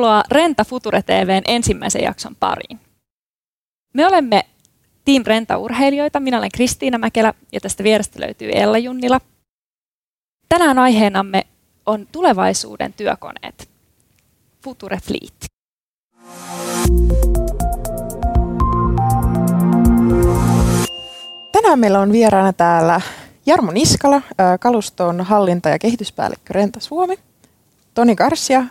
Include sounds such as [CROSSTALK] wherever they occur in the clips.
Tervetuloa Renta Future TVn ensimmäisen jakson pariin. Me olemme Team Renta-urheilijoita. Minä olen Kristiina Mäkelä ja tästä vierestä löytyy Ella Junnila. Tänään aiheenamme on tulevaisuuden työkoneet. Future Fleet. Tänään meillä on vieraana täällä Jarmo Niskala, kaluston hallinta- ja kehityspäällikkö Renta Suomi – Toni Garcia, uh,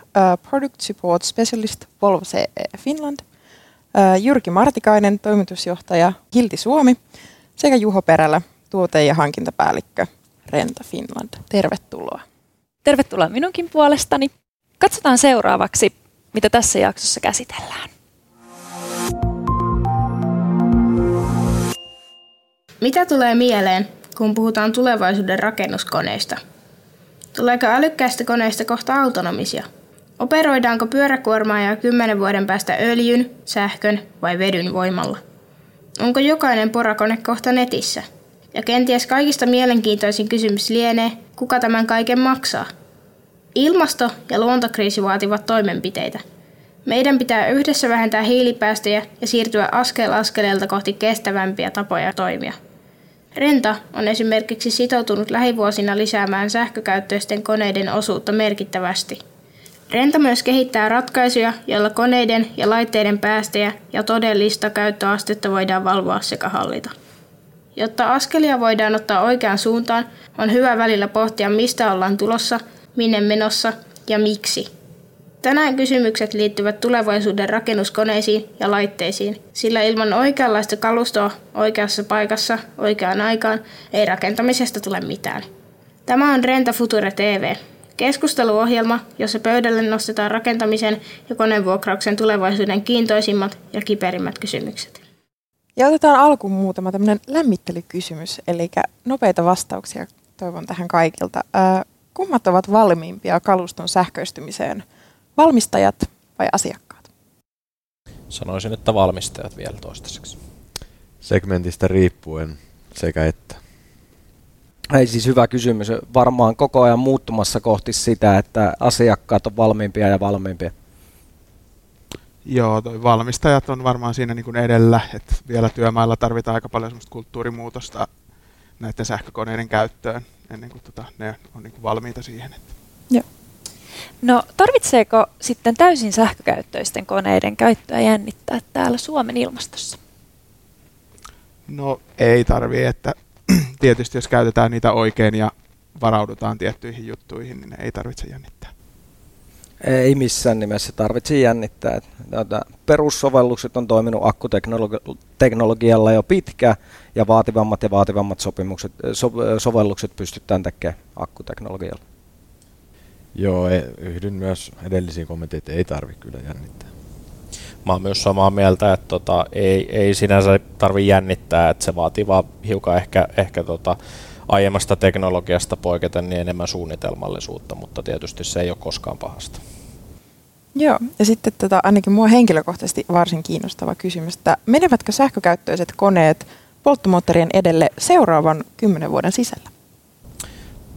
Product Support Specialist Volvo CE Finland, uh, Jyrki Martikainen, toimitusjohtaja Hilti Suomi sekä Juho Perälä, tuote- ja hankintapäällikkö Renta Finland. Tervetuloa. Tervetuloa minunkin puolestani. Katsotaan seuraavaksi, mitä tässä jaksossa käsitellään. Mitä tulee mieleen, kun puhutaan tulevaisuuden rakennuskoneista – Tuleeko älykkäistä koneista kohta autonomisia? Operoidaanko pyöräkuormaa jo kymmenen vuoden päästä öljyn, sähkön vai vedyn voimalla? Onko jokainen porakone kohta netissä? Ja kenties kaikista mielenkiintoisin kysymys lienee, kuka tämän kaiken maksaa? Ilmasto- ja luontokriisi vaativat toimenpiteitä. Meidän pitää yhdessä vähentää hiilipäästöjä ja siirtyä askel askeleelta kohti kestävämpiä tapoja toimia. Renta on esimerkiksi sitoutunut lähivuosina lisäämään sähkökäyttöisten koneiden osuutta merkittävästi. Renta myös kehittää ratkaisuja, joilla koneiden ja laitteiden päästöjä ja todellista käyttöastetta voidaan valvoa sekä hallita. Jotta askelia voidaan ottaa oikeaan suuntaan, on hyvä välillä pohtia, mistä ollaan tulossa, minne menossa ja miksi – Tänään kysymykset liittyvät tulevaisuuden rakennuskoneisiin ja laitteisiin, sillä ilman oikeanlaista kalustoa oikeassa paikassa oikeaan aikaan ei rakentamisesta tule mitään. Tämä on Renta Future TV, keskusteluohjelma, jossa pöydälle nostetaan rakentamisen ja konevuokrauksen tulevaisuuden kiintoisimmat ja kiperimmät kysymykset. Ja otetaan alkuun muutama tämmöinen lämmittelykysymys, eli nopeita vastauksia toivon tähän kaikilta. kummat ovat valmiimpia kaluston sähköistymiseen – Valmistajat vai asiakkaat? Sanoisin, että valmistajat vielä toistaiseksi. Segmentistä riippuen sekä että. Ei siis hyvä kysymys. Varmaan koko ajan muuttumassa kohti sitä, että asiakkaat on valmiimpia ja valmiimpia. Joo, toi valmistajat on varmaan siinä niin kuin edellä, että vielä työmailla tarvitaan aika paljon semmoista kulttuurimuutosta näiden sähkökoneiden käyttöön ennen kuin tota, ne on niin kuin valmiita siihen. Että. Joo. No tarvitseeko sitten täysin sähkökäyttöisten koneiden käyttöä jännittää täällä Suomen ilmastossa? No ei tarvitse, että [CLEARS THROAT] tietysti jos käytetään niitä oikein ja varaudutaan tiettyihin juttuihin, niin ei tarvitse jännittää. Ei missään nimessä tarvitse jännittää. Perussovellukset on toiminut akkuteknologialla jo pitkään ja vaativammat ja vaativammat sopimukset, so, sovellukset pystytään tekemään akkuteknologialla. Joo, ei, yhdyn myös edellisiin kommentteihin, että ei tarvitse kyllä jännittää. Mä oon myös samaa mieltä, että tota, ei, ei sinänsä tarvi jännittää, että se vaatii vaan hiukan ehkä, ehkä tota, aiemmasta teknologiasta poiketen niin enemmän suunnitelmallisuutta, mutta tietysti se ei ole koskaan pahasta. Joo, ja sitten tota, ainakin mua henkilökohtaisesti varsin kiinnostava kysymys, että menevätkö sähkökäyttöiset koneet polttomoottorien edelle seuraavan kymmenen vuoden sisällä?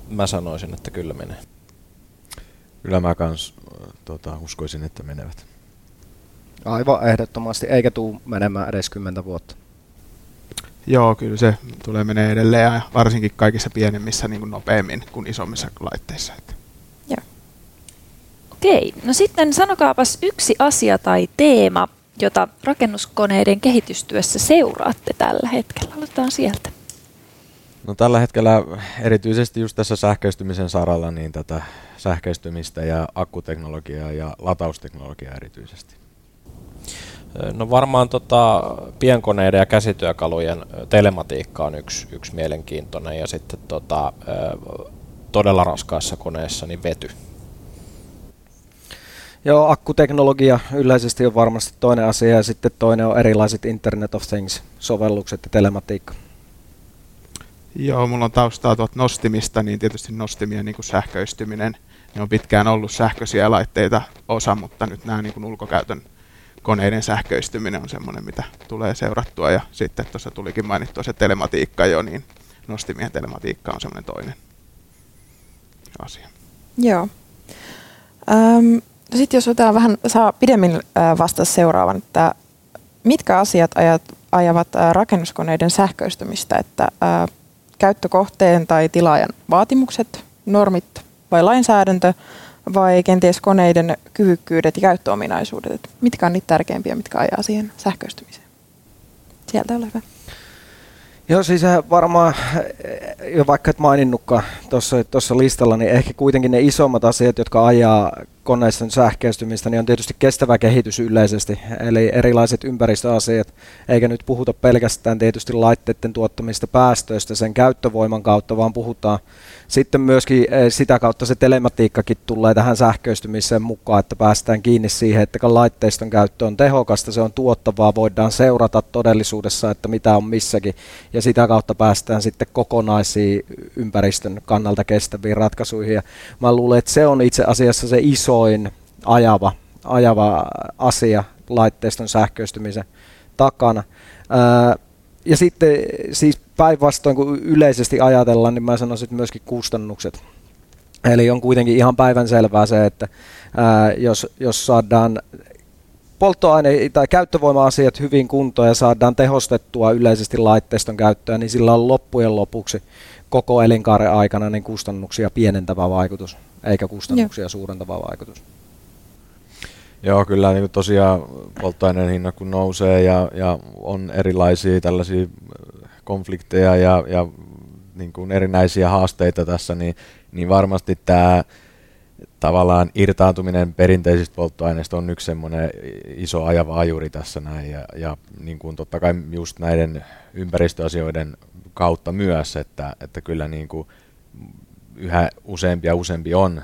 Mä sanoisin, että kyllä menee. Kyllä mä kans tota, uskoisin, että menevät. Aivan ehdottomasti, eikä tuu menemään edes kymmentä vuotta. Joo, kyllä se tulee menee edelleen ja varsinkin kaikissa pienemmissä niin kuin nopeammin kuin isommissa laitteissa. Joo. Okei, no sitten sanokaapas yksi asia tai teema, jota rakennuskoneiden kehitystyössä seuraatte tällä hetkellä. Aloitetaan sieltä. No tällä hetkellä erityisesti just tässä sähköistymisen saralla niin tätä sähköistymistä ja akkuteknologiaa ja latausteknologiaa erityisesti. No varmaan tota, pienkoneiden ja käsityökalujen telematiikka on yksi, yksi mielenkiintoinen ja sitten tota, todella raskaassa koneessa niin vety. Joo, akkuteknologia yleisesti on varmasti toinen asia ja sitten toinen on erilaiset Internet of Things-sovellukset ja telematiikka. Joo, mulla on taustaa tuot nostimista, niin tietysti nostimien niin kuin sähköistyminen. Ne on pitkään ollut sähköisiä laitteita osa, mutta nyt nämä niin kuin ulkokäytön koneiden sähköistyminen on semmoinen, mitä tulee seurattua. Ja sitten tuossa tulikin mainittua se telematiikka jo, niin nostimien telematiikka on semmoinen toinen asia. Joo. Öm, No sitten jos otetaan vähän, saa pidemmin vastata seuraavan, että mitkä asiat ajat, ajavat rakennuskoneiden sähköistymistä, että ää, käyttökohteen tai tilaajan vaatimukset, normit vai lainsäädäntö vai kenties koneiden kyvykkyydet ja käyttöominaisuudet? Että mitkä on niitä tärkeimpiä, mitkä ajaa siihen sähköistymiseen? Sieltä ole hyvä. Joo, siis varmaan, jo vaikka et maininnutkaan tuossa listalla, niin ehkä kuitenkin ne isommat asiat, jotka ajaa koneiston sähköistymistä, niin on tietysti kestävä kehitys yleisesti, eli erilaiset ympäristöasiat, eikä nyt puhuta pelkästään tietysti laitteiden tuottamista päästöistä sen käyttövoiman kautta, vaan puhutaan sitten myöskin eh, sitä kautta se telematiikkakin tulee tähän sähköistymiseen mukaan, että päästään kiinni siihen, että laitteiston käyttö on tehokasta, se on tuottavaa, voidaan seurata todellisuudessa, että mitä on missäkin, ja sitä kautta päästään sitten kokonaisiin ympäristön kannalta kestäviin ratkaisuihin. Ja mä luulen, että se on itse asiassa se isoin ajava, ajava asia laitteiston sähköistymisen takana. Ää, ja sitten siis päinvastoin kun yleisesti ajatellaan, niin mä sanoisin että myöskin kustannukset. Eli on kuitenkin ihan päivän selvää se, että ää, jos, jos saadaan polttoaine- tai käyttövoima-asiat hyvin kuntoon ja saadaan tehostettua yleisesti laitteiston käyttöä, niin sillä on loppujen lopuksi koko elinkaaren aikana niin kustannuksia pienentävä vaikutus, eikä kustannuksia Joo. suurentava vaikutus. Joo, kyllä niin tosiaan polttoaineen hinnat kun nousee ja, ja on erilaisia tällaisia konflikteja ja, ja niin kuin erinäisiä haasteita tässä, niin, niin varmasti tämä tavallaan irtaantuminen perinteisistä polttoaineista on yksi semmoinen iso ajava ajuri tässä näin ja, ja niin kuin totta kai just näiden ympäristöasioiden kautta myös, että, että kyllä niin kuin yhä useampi ja useampi on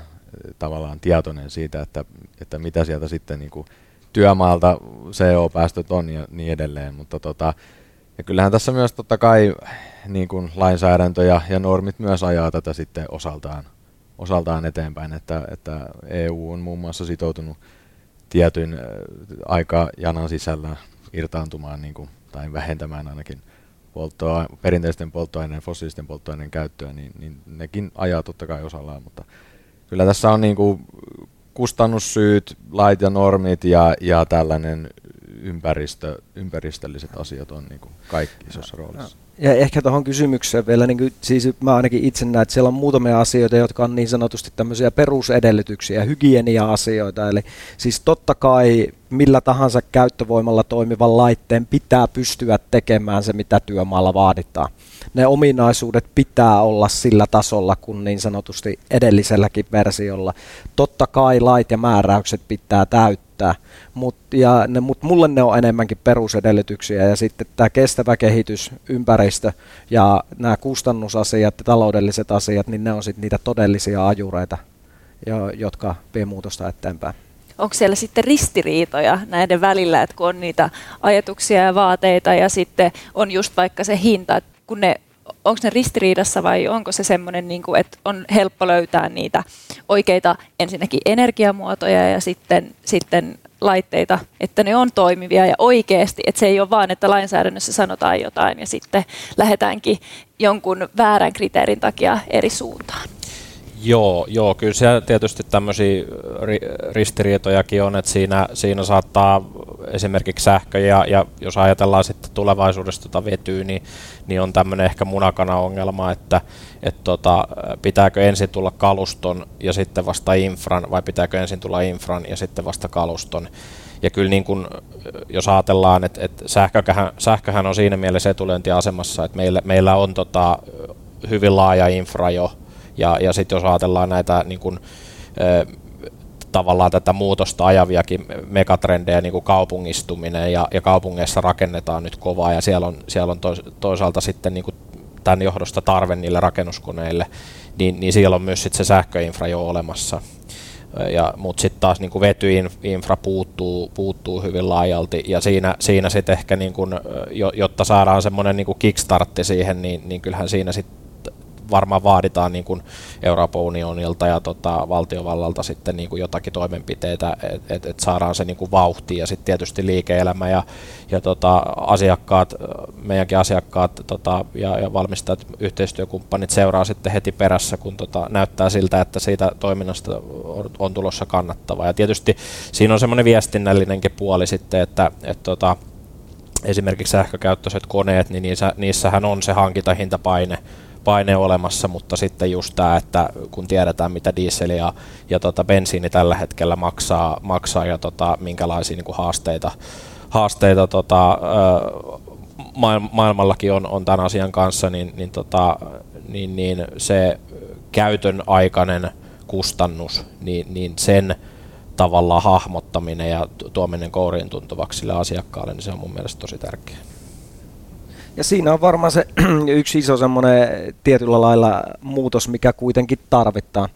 tavallaan tietoinen siitä, että, että mitä sieltä sitten niin kuin työmaalta CO-päästöt on ja niin edelleen, mutta tota, ja kyllähän tässä myös totta kai niin kuin lainsäädäntö ja, ja normit myös ajaa tätä sitten osaltaan, osaltaan eteenpäin, että, että EU on muun muassa sitoutunut tietyn aikajanan sisällä irtaantumaan niin kuin, tai vähentämään ainakin polttoa, perinteisten polttoaineen, fossiilisten polttoaineen käyttöä, niin, niin nekin ajaa totta kai osallaan, mutta kyllä tässä on niin kuin kustannussyyt, lait ja normit ja, ja tällainen ympäristö, ympäristölliset asiat on niin kuin kaikki isossa roolissa. Ja ehkä tuohon kysymykseen vielä, niin kuin, siis mä ainakin itse näen, että siellä on muutamia asioita, jotka on niin sanotusti tämmöisiä perusedellytyksiä, hygienia-asioita. Eli siis totta kai millä tahansa käyttövoimalla toimivan laitteen pitää pystyä tekemään se, mitä työmaalla vaaditaan. Ne ominaisuudet pitää olla sillä tasolla kuin niin sanotusti edelliselläkin versiolla. Totta kai lait ja määräykset pitää täyttää, mutta mut mulle ne on enemmänkin perusedellytyksiä. Ja sitten tämä kestävä kehitys, ympäristö ja nämä kustannusasiat ja taloudelliset asiat, niin ne on sitten niitä todellisia ajureita, jotka vie muutosta eteenpäin. Onko siellä sitten ristiriitoja näiden välillä, että kun on niitä ajatuksia ja vaateita ja sitten on just vaikka se hinta, että kun ne onko ne ristiriidassa vai onko se semmoinen, niin kuin, että on helppo löytää niitä oikeita ensinnäkin energiamuotoja ja sitten, sitten laitteita, että ne on toimivia ja oikeasti, että se ei ole vaan, että lainsäädännössä sanotaan jotain ja sitten lähdetäänkin jonkun väärän kriteerin takia eri suuntaan. Joo, joo, kyllä siellä tietysti tämmöisiä ri, ristiriitojakin on, että siinä, siinä saattaa esimerkiksi sähkö ja, ja jos ajatellaan sitten tulevaisuudesta tota vetyä, niin, niin on tämmöinen ehkä munakana-ongelma, että et tota, pitääkö ensin tulla kaluston ja sitten vasta infran vai pitääkö ensin tulla infran ja sitten vasta kaluston. Ja kyllä niin kun, jos ajatellaan, että, että sähköhän, sähköhän on siinä mielessä etulyöntiasemassa, että meillä, meillä on tota, hyvin laaja infra jo, ja, ja sitten jos ajatellaan näitä niin kun, tavallaan tätä muutosta ajaviakin megatrendejä, niin kuin kaupungistuminen, ja, ja kaupungeissa rakennetaan nyt kovaa, ja siellä on, siellä on toisaalta sitten niin kuin tämän johdosta tarve niille rakennuskoneille, niin, niin siellä on myös sit se sähköinfra jo olemassa. Ja, mutta sitten taas niin kuin vetyinfra puuttuu, puuttuu hyvin laajalti, ja siinä, siinä sitten ehkä, niin kuin, jotta saadaan semmoinen niin kickstartti siihen, niin, niin kyllähän siinä sitten varmaan vaaditaan niin kuin Euroopan unionilta ja tota, valtiovallalta sitten niin kuin jotakin toimenpiteitä, että et, et saadaan se niin kuin vauhti ja sitten tietysti liike-elämä ja, ja tota, asiakkaat, meidänkin asiakkaat tota, ja, ja valmistajat, yhteistyökumppanit seuraa sitten heti perässä, kun tota, näyttää siltä, että siitä toiminnasta on, on tulossa kannattavaa. Ja tietysti siinä on semmoinen viestinnällinenkin puoli sitten, että et, tota, esimerkiksi sähkökäyttöiset koneet, niin niissä, niissähän on se hankintahintapaine paine olemassa, mutta sitten just tämä, että kun tiedetään mitä diesel ja, ja tota bensiini tällä hetkellä maksaa, maksaa ja tota, minkälaisia niin kuin haasteita, haasteita tota, maailmallakin on, on tämän asian kanssa, niin, niin, tota, niin, niin se käytön aikainen kustannus, niin, niin sen tavallaan hahmottaminen ja tuominen kouriin tuntuvaksi sille asiakkaalle, niin se on mun mielestä tosi tärkeää. Ja siinä on varmaan se [CLEARS THROAT] yksi iso semmoinen tietyllä lailla muutos, mikä kuitenkin tarvitaan.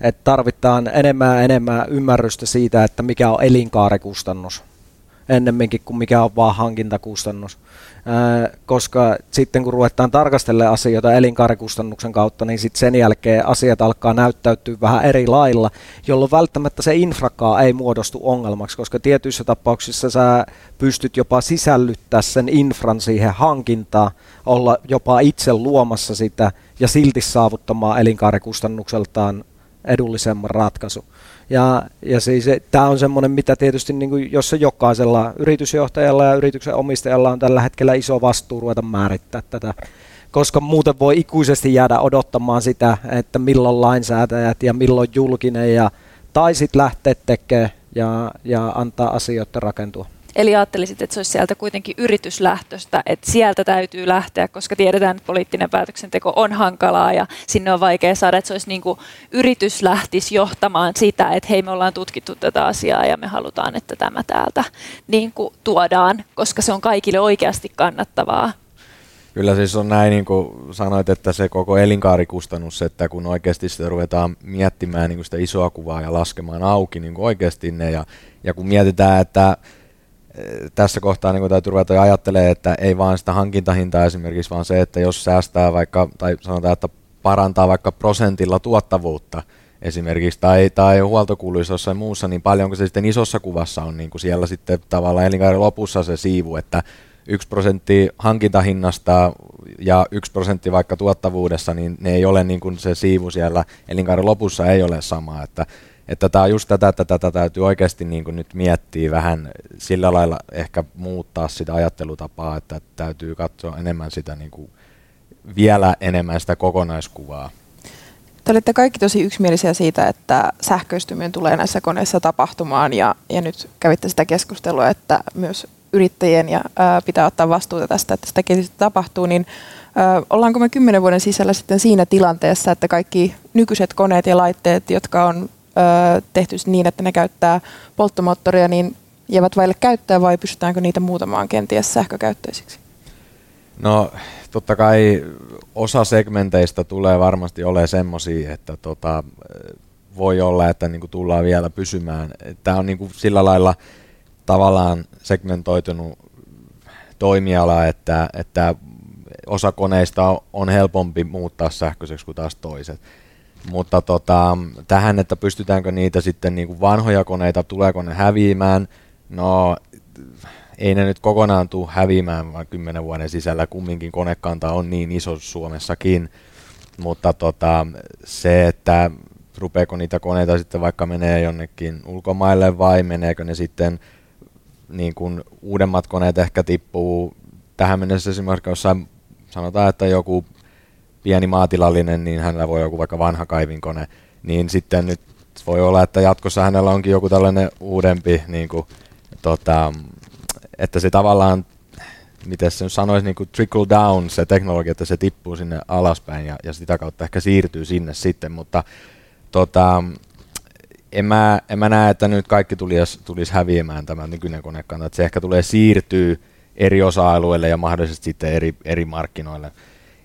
Että tarvitaan enemmän ja enemmän ymmärrystä siitä, että mikä on elinkaarikustannus ennemminkin kuin mikä on vaan hankintakustannus koska sitten kun ruvetaan tarkastelemaan asioita elinkaarikustannuksen kautta, niin sitten sen jälkeen asiat alkaa näyttäytyä vähän eri lailla, jolloin välttämättä se infrakaa ei muodostu ongelmaksi, koska tietyissä tapauksissa sä pystyt jopa sisällyttää sen infran siihen hankintaan, olla jopa itse luomassa sitä ja silti saavuttamaan elinkaarikustannukseltaan edullisemman ratkaisun. Ja, ja siis tämä on semmoinen, mitä tietysti niin kuin, jossa jokaisella yritysjohtajalla ja yrityksen omistajalla on tällä hetkellä iso vastuu ruveta määrittää tätä koska muuten voi ikuisesti jäädä odottamaan sitä, että milloin lainsäätäjät ja milloin julkinen ja tai sitten lähteä tekemään ja, ja antaa asioita rakentua. Eli ajattelisit, että se olisi sieltä kuitenkin yrityslähtöstä, että sieltä täytyy lähteä, koska tiedetään, että poliittinen päätöksenteko on hankalaa ja sinne on vaikea saada, että se olisi niin kuin yritys lähtisi johtamaan sitä, että hei me ollaan tutkittu tätä asiaa ja me halutaan, että tämä täältä niin kuin tuodaan, koska se on kaikille oikeasti kannattavaa. Kyllä siis on näin, niin kuin sanoit, että se koko elinkaarikustannus, että kun oikeasti sitä ruvetaan miettimään niin kuin sitä isoa kuvaa ja laskemaan auki niin kuin oikeasti ne, ja, ja kun mietitään, että tässä kohtaa niin täytyy ruveta ajattelemaan, että ei vaan sitä hankintahintaa esimerkiksi, vaan se, että jos säästää vaikka, tai sanotaan, että parantaa vaikka prosentilla tuottavuutta esimerkiksi, tai, tai huoltokuluissa jossain muussa, niin paljonko se sitten isossa kuvassa on niin kuin siellä sitten tavallaan elinkaaren lopussa se siivu, että yksi prosentti hankintahinnasta ja yksi prosentti vaikka tuottavuudessa, niin ne ei ole niin kuin se siivu siellä elinkaaren lopussa ei ole sama, että että tämä on just tätä, että tätä täytyy oikeasti niin kuin nyt miettiä vähän sillä lailla ehkä muuttaa sitä ajattelutapaa, että täytyy katsoa enemmän sitä niin kuin, vielä enemmän sitä kokonaiskuvaa. Te olette kaikki tosi yksimielisiä siitä, että sähköistyminen tulee näissä koneissa tapahtumaan ja, ja nyt kävitte sitä keskustelua, että myös yrittäjien ja, ää, pitää ottaa vastuuta tästä, että sitä kehitystä tapahtuu, niin ää, ollaanko me kymmenen vuoden sisällä sitten siinä tilanteessa, että kaikki nykyiset koneet ja laitteet, jotka on tehty niin, että ne käyttää polttomoottoria, niin jäävät vaille käyttöä vai pystytäänkö niitä muutamaan kenties sähkökäyttöisiksi? No totta kai osa segmenteistä tulee varmasti olemaan semmoisia, että tota, voi olla, että niinku tullaan vielä pysymään. Tämä on niinku sillä lailla tavallaan segmentoitunut toimiala, että, että osa koneista on helpompi muuttaa sähköiseksi kuin taas toiset. Mutta tota, tähän, että pystytäänkö niitä sitten niin kuin vanhoja koneita, tuleeko ne häviämään, no ei ne nyt kokonaan tule häviämään, vaan kymmenen vuoden sisällä kumminkin konekanta on niin iso Suomessakin. Mutta tota, se, että rupeeko niitä koneita sitten vaikka menee jonnekin ulkomaille vai meneekö ne sitten niin kuin uudemmat koneet ehkä tippuu tähän mennessä esimerkiksi jossain, sanotaan, että joku pieni maatilallinen, niin hänellä voi joku vaikka vanha kaivinkone, niin sitten nyt voi olla, että jatkossa hänellä onkin joku tällainen uudempi, niin kuin, tota, että se tavallaan, miten se sanoisi, niin kuin trickle down se teknologia, että se tippuu sinne alaspäin ja, ja sitä kautta ehkä siirtyy sinne sitten, mutta tota, en mä, en mä näe, että nyt kaikki tulisi, tulisi häviämään tämä nykyinen konekanta, että se ehkä tulee siirtyy eri osa-alueille ja mahdollisesti sitten eri, eri markkinoille.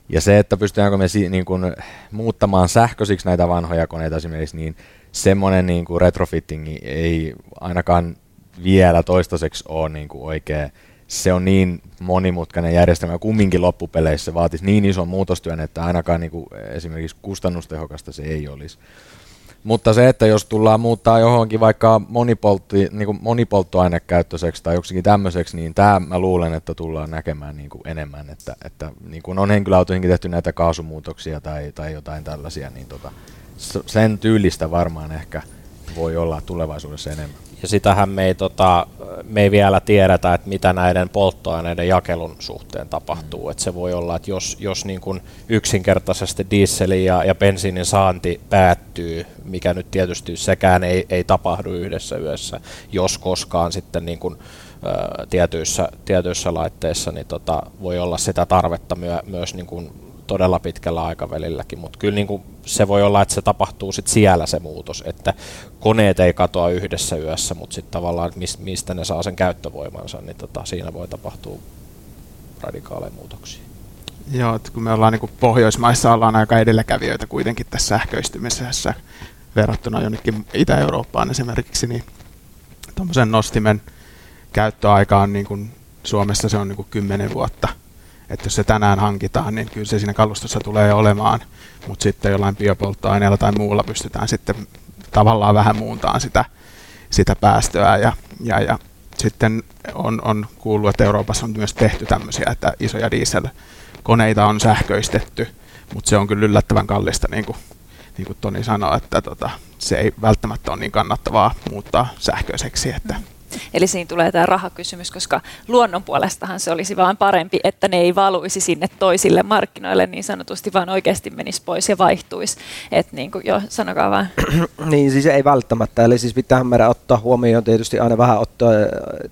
Ja se, että pystytäänkö me si- niin kuin, muuttamaan sähköisiksi näitä vanhoja koneita esimerkiksi, niin semmoinen niin kuin retrofitting ei ainakaan vielä toistaiseksi ole niin kuin oikein se on niin monimutkainen järjestelmä, kumminkin loppupeleissä se vaatisi niin ison muutostyön, että ainakaan niin kuin esimerkiksi kustannustehokasta se ei olisi. Mutta se, että jos tullaan muuttaa johonkin vaikka monipoltti, niin kuin monipolttoainekäyttöiseksi tai joksikin tämmöiseksi, niin tämä mä luulen, että tullaan näkemään niin kuin enemmän. Että, että niin kuin on henkilöautoihinkin tehty näitä kaasumuutoksia tai, tai jotain tällaisia, niin tota, sen tyylistä varmaan ehkä voi olla tulevaisuudessa enemmän. Ja sitähän me ei, tota, me ei vielä tiedetä, että mitä näiden polttoaineiden jakelun suhteen tapahtuu. Mm. Et se voi olla, että jos, jos niin kuin yksinkertaisesti dieselin ja, ja bensiinin saanti päättyy, mikä nyt tietysti sekään ei, ei tapahdu yhdessä yössä, jos koskaan sitten niin kuin, ä, tietyissä, tietyissä laitteissa, niin tota, voi olla sitä tarvetta myö, myös niin kuin todella pitkällä aikavälilläkin, mutta kyllä niin kuin se voi olla, että se tapahtuu sit siellä se muutos, että koneet ei katoa yhdessä yössä, mutta sitten tavallaan, mistä ne saa sen käyttövoimansa, niin tota, siinä voi tapahtua radikaaleja muutoksia. Joo, että kun me ollaan niin Pohjoismaissa ollaan aika edelläkävijöitä kuitenkin tässä sähköistymisessä verrattuna jonnekin Itä-Eurooppaan esimerkiksi, niin tuommoisen nostimen käyttöaika on niin kuin Suomessa se on niin kuin 10 vuotta – että jos se tänään hankitaan, niin kyllä se siinä kalustossa tulee olemaan, mutta sitten jollain biopolttoaineella tai muulla pystytään sitten tavallaan vähän muuntaan sitä, sitä päästöä. Ja, ja, ja sitten on, on kuullut, että Euroopassa on myös tehty tämmöisiä, että isoja dieselkoneita on sähköistetty, mutta se on kyllä yllättävän kallista, niin kuin, niin kuin Toni sanoi, että tota, se ei välttämättä ole niin kannattavaa muuttaa sähköiseksi, että Eli siinä tulee tämä rahakysymys, koska luonnon puolestahan se olisi vain parempi, että ne ei valuisi sinne toisille markkinoille niin sanotusti, vaan oikeasti menisi pois ja vaihtuisi. Että niin kuin, jo, sanokaa vaan. [CLEARS THROAT] niin, siis ei välttämättä. Eli siis pitää meidän ottaa huomioon tietysti aina vähän ottaa,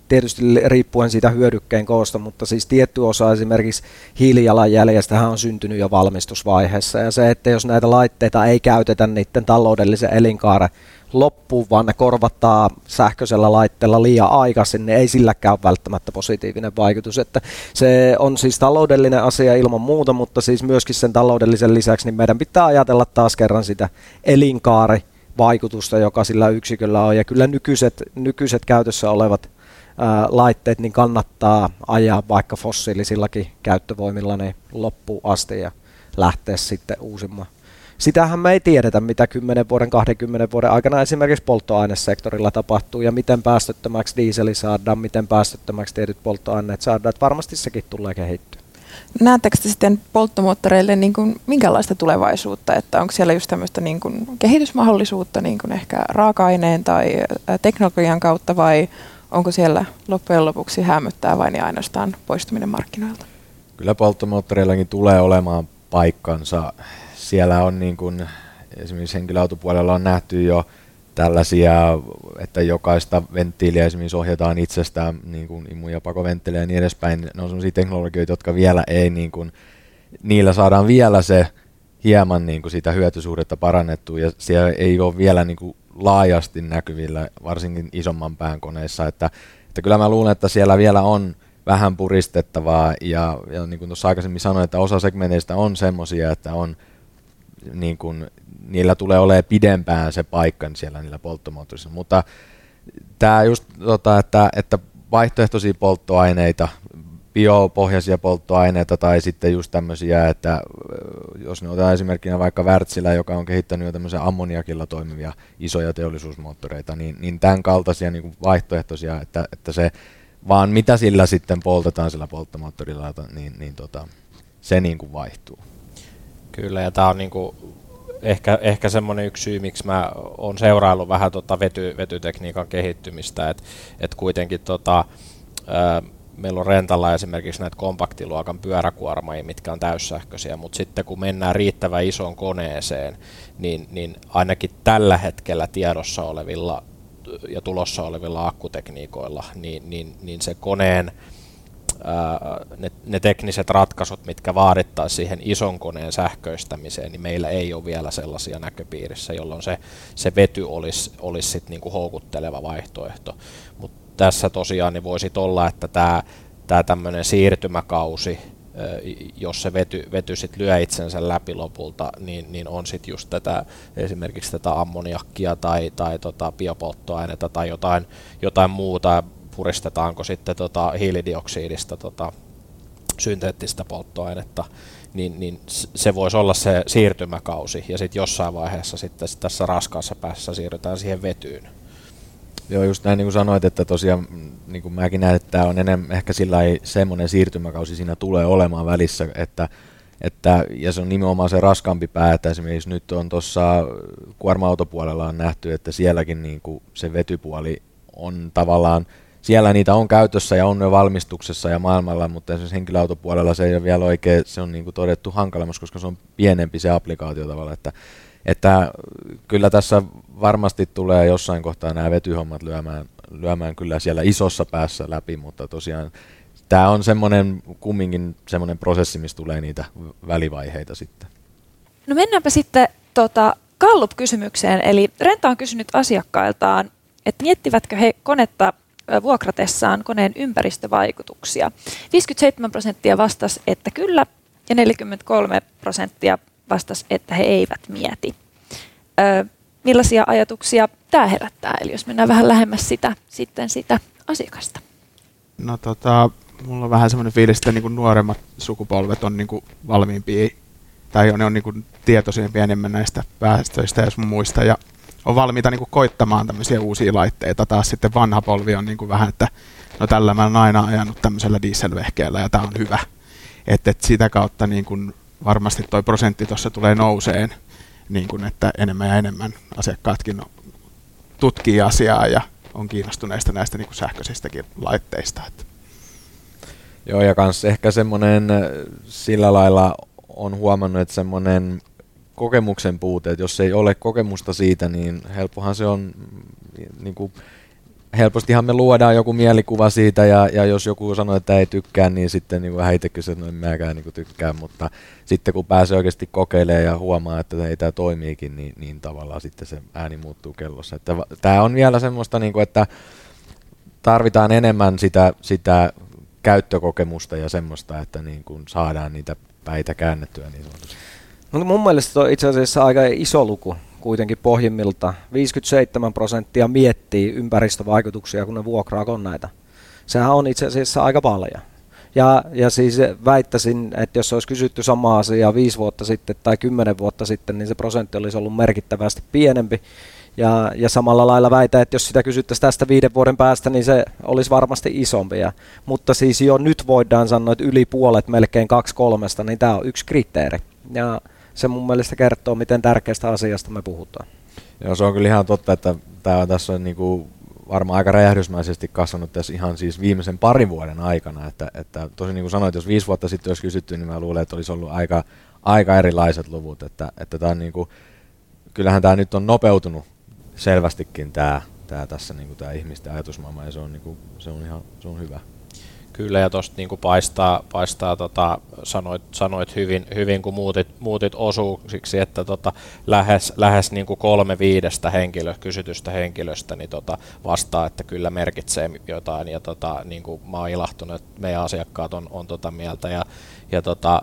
tietysti riippuen siitä hyödykkeen koosta, mutta siis tietty osa esimerkiksi hiilijalanjäljestä on syntynyt jo valmistusvaiheessa. Ja se, että jos näitä laitteita ei käytetä niiden taloudellisen elinkaaren loppuun, vaan ne korvataan sähköisellä laitteella liian aikaisin, niin ei silläkään ole välttämättä positiivinen vaikutus. Että se on siis taloudellinen asia ilman muuta, mutta siis myöskin sen taloudellisen lisäksi niin meidän pitää ajatella taas kerran sitä elinkaari vaikutusta, joka sillä yksiköllä on. Ja kyllä nykyiset, nykyiset käytössä olevat ää, laitteet niin kannattaa ajaa vaikka fossiilisillakin käyttövoimilla niin loppuun asti ja lähteä sitten uusimmaan sitähän me ei tiedetä, mitä 10 vuoden, 20 vuoden aikana esimerkiksi polttoainesektorilla tapahtuu ja miten päästöttömäksi diiseli saadaan, miten päästöttömäksi tietyt polttoaineet saadaan. Että varmasti sekin tulee kehittyä. Näettekö te sitten polttomoottoreille niin kuin, minkälaista tulevaisuutta, että onko siellä just tämmöistä niin kuin, kehitysmahdollisuutta niin kuin ehkä raaka-aineen tai teknologian kautta vai onko siellä loppujen lopuksi hämöttää vain ja ainoastaan poistuminen markkinoilta? Kyllä polttomoottoreillakin tulee olemaan paikkansa siellä on niin kuin, esimerkiksi henkilöautopuolella on nähty jo tällaisia, että jokaista venttiiliä esimerkiksi ohjataan itsestään, niin kuin imu- ja pakoventtiilejä ja niin edespäin. Ne on sellaisia teknologioita, jotka vielä ei, niin kuin, niillä saadaan vielä se hieman niin kuin sitä hyötysuhdetta parannettua. Ja siellä ei ole vielä niin kuin laajasti näkyvillä, varsinkin isomman pään koneissa, että, että kyllä mä luulen, että siellä vielä on vähän puristettavaa. Ja, ja niin kuin tuossa aikaisemmin sanoin, että osa segmenteistä on semmoisia, että on niin kuin, niillä tulee olemaan pidempään se paikka siellä niillä polttomoottorissa. Mutta tämä just, tota, että, että vaihtoehtoisia polttoaineita, biopohjaisia polttoaineita tai sitten just tämmöisiä, että jos ne otetaan esimerkkinä vaikka Wärtsilä, joka on kehittänyt jo tämmöisiä ammoniakilla toimivia isoja teollisuusmoottoreita, niin, niin tämän kaltaisia niin kuin vaihtoehtoisia, että, että se vaan mitä sillä sitten poltetaan sillä polttomoottorilla, niin, niin tota, se niin kuin vaihtuu. Kyllä, ja tämä on niinku ehkä, ehkä semmoinen yksi syy, miksi mä oon seuraillut vähän tota vety, vetytekniikan kehittymistä, että et kuitenkin tota, ää, meillä on rentalla esimerkiksi näitä kompaktiluokan pyöräkuormaajia, mitkä on täyssähköisiä, mutta sitten kun mennään riittävän isoon koneeseen, niin, niin ainakin tällä hetkellä tiedossa olevilla ja tulossa olevilla akkutekniikoilla, niin, niin, niin se koneen ne, ne tekniset ratkaisut, mitkä vaadittaisiin siihen ison koneen sähköistämiseen, niin meillä ei ole vielä sellaisia näköpiirissä, jolloin se, se vety olisi, olisi sit niinku houkutteleva vaihtoehto. Mutta tässä tosiaan niin voisi olla, että tämä tämä tämmöinen siirtymäkausi, jos se vety, vety sit lyö itsensä läpi lopulta, niin, niin on sitten just tätä, esimerkiksi tätä ammoniakkia tai, tai tota biopolttoainetta tai jotain, jotain muuta puristetaanko sitten tota hiilidioksidista tota synteettistä polttoainetta, niin, niin se voisi olla se siirtymäkausi ja sitten jossain vaiheessa sitten tässä raskaassa päässä siirrytään siihen vetyyn. Joo, just näin niin kuin sanoit, että tosiaan niin kuin mäkin näen, että tämä on enemmän ehkä sillä semmoinen siirtymäkausi siinä tulee olemaan välissä, että, että, ja se on nimenomaan se raskaampi pää, että esimerkiksi nyt on tuossa kuorma-autopuolella on nähty, että sielläkin niin kuin se vetypuoli on tavallaan, siellä niitä on käytössä ja on jo valmistuksessa ja maailmalla, mutta esimerkiksi henkilöautopuolella se ei ole vielä oikein, se on niin kuin todettu hankalemmas, koska se on pienempi se applikaatio tavalla, että, että kyllä tässä varmasti tulee jossain kohtaa nämä vetyhommat lyömään, lyömään kyllä siellä isossa päässä läpi, mutta tosiaan tämä on semmoinen kumminkin semmoinen prosessi, missä tulee niitä välivaiheita sitten. No mennäänpä sitten tota, Gallup-kysymykseen. Eli Renta on kysynyt asiakkailtaan, että miettivätkö he konetta vuokratessaan koneen ympäristövaikutuksia. 57 prosenttia vastasi, että kyllä, ja 43 prosenttia vastasi, että he eivät mieti. Ö, millaisia ajatuksia tämä herättää? Eli jos mennään vähän lähemmäs sitä, sitten sitä asiakasta. No tota, mulla on vähän semmoinen fiilis, että niin nuoremmat sukupolvet on niin valmiimpia tai ne on niin tietoisempia enemmän näistä päästöistä, jos muista, ja on valmiita niin kuin koittamaan tämmöisiä uusia laitteita. Taas sitten vanha polvi on niin kuin vähän, että no tällä mä olen aina ajanut tämmöisellä dieselvehkeellä ja tämä on hyvä. Että et sitä kautta niin kuin varmasti toi prosentti tuossa tulee nouseen, niin kuin että enemmän ja enemmän asiakkaatkin tutkii asiaa ja on kiinnostuneista näistä niin kuin sähköisistäkin laitteista. Että. Joo, ja kans ehkä semmoinen äh, sillä lailla on huomannut, että semmoinen kokemuksen puute, että jos ei ole kokemusta siitä, niin helppohan se on, niin kuin, helpostihan me luodaan joku mielikuva siitä, ja, ja jos joku sanoo, että ei tykkää, niin sitten niin vähän itse että no en mäkään niin tykkää, mutta sitten kun pääsee oikeasti kokeilemaan ja huomaa, että ei tämä toimiikin, niin, niin tavallaan sitten se ääni muuttuu kellossa. Että tämä on vielä semmoista, niin kuin, että tarvitaan enemmän sitä, sitä käyttökokemusta ja semmoista, että niin kuin saadaan niitä päitä käännettyä niin sanotusti. No, mun mielestä on itse asiassa aika iso luku kuitenkin pohjimmilta. 57 prosenttia miettii ympäristövaikutuksia, kun ne vuokraa koneita. Sehän on itse asiassa aika paljon. Ja, ja siis väittäisin, että jos olisi kysytty samaa asiaa viisi vuotta sitten tai kymmenen vuotta sitten, niin se prosentti olisi ollut merkittävästi pienempi. Ja, ja samalla lailla väitä, että jos sitä kysyttäisiin tästä viiden vuoden päästä, niin se olisi varmasti isompi. Ja, mutta siis jo nyt voidaan sanoa, että yli puolet, melkein kaksi kolmesta, niin tämä on yksi kriteeri. Ja se mun mielestä kertoo, miten tärkeästä asiasta me puhutaan. Joo, se on kyllä ihan totta, että tämä tässä on niinku varmaan aika räjähdysmäisesti kasvanut tässä ihan siis viimeisen parin vuoden aikana. Että, että tosi niin kuin sanoit, jos viisi vuotta sitten olisi kysytty, niin mä luulen, että olisi ollut aika, aika erilaiset luvut. Että, että tämä on niin kuin, kyllähän tämä nyt on nopeutunut selvästikin tämä, tämä tässä niin kuin tämä ihmisten ajatusmaailma ja se on, niin kuin, se on ihan se on hyvä. Kyllä, ja tuosta niin paistaa, paistaa tota, sanoit, sanoit hyvin, hyvin, kun muutit, muutit osuuksiksi, että tota, lähes, lähes niin kuin kolme viidestä henkilö, kysytystä henkilöstä niin tota, vastaa, että kyllä merkitsee jotain, ja tota, niin kuin mä oon ilahtunut, että meidän asiakkaat on, on tota mieltä, ja, ja tota,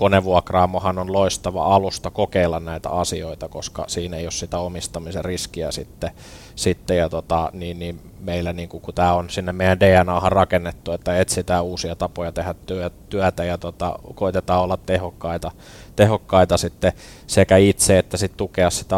konevuokraamohan on loistava alusta kokeilla näitä asioita, koska siinä ei ole sitä omistamisen riskiä sitten, sitten ja tota, niin, niin meillä, niin kun, kun tämä on sinne meidän DNAhan rakennettu, että etsitään uusia tapoja tehdä työtä ja tota, koitetaan olla tehokkaita, tehokkaita sitten sekä itse että sit tukea sitä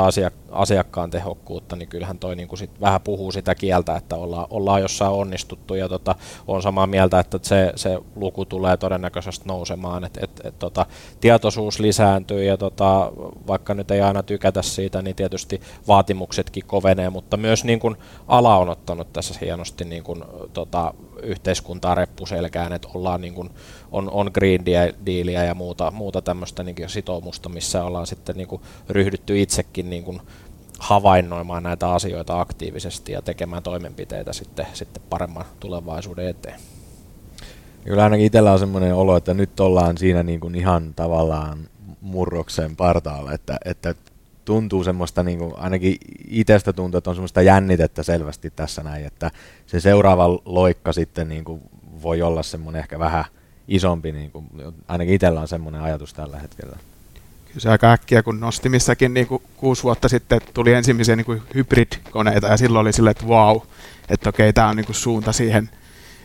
asiakkaan tehokkuutta, niin kyllähän toi niin sit vähän puhuu sitä kieltä, että ollaan, ollaan jossain onnistuttu ja tota, on samaa mieltä, että se, se luku tulee todennäköisesti nousemaan, että et, et, tota, tietoisuus lisääntyy ja tota, vaikka nyt ei aina tykätä siitä, niin tietysti vaatimuksetkin kovenee, mutta myös niin kuin ala on ottanut tässä hienosti niin kuin, tota, yhteiskuntaa reppuselkään, että ollaan niin kuin, on, on green dealia ja muuta, muuta tämmöistä niin sitoumusta, missä ollaan sitten niin kuin ryhdytty itsekin niin kuin havainnoimaan näitä asioita aktiivisesti ja tekemään toimenpiteitä sitten, sitten paremman tulevaisuuden eteen. Kyllä ainakin itsellä on semmoinen olo, että nyt ollaan siinä niin kuin ihan tavallaan murroksen partaalla, että, että tuntuu semmoista, niin kuin, ainakin itsestä tuntuu, että on semmoista jännitettä selvästi tässä näin, että se seuraava loikka sitten niin kuin, voi olla semmoinen ehkä vähän isompi, niin kuin, ainakin itsellä on semmoinen ajatus tällä hetkellä. Kyllä se aika äkkiä, kun Nostimissakin niin kuin kuusi vuotta sitten tuli ensimmäisiä niin kuin hybrid-koneita ja silloin oli silleen, että wow, että okei, tämä on niin kuin suunta siihen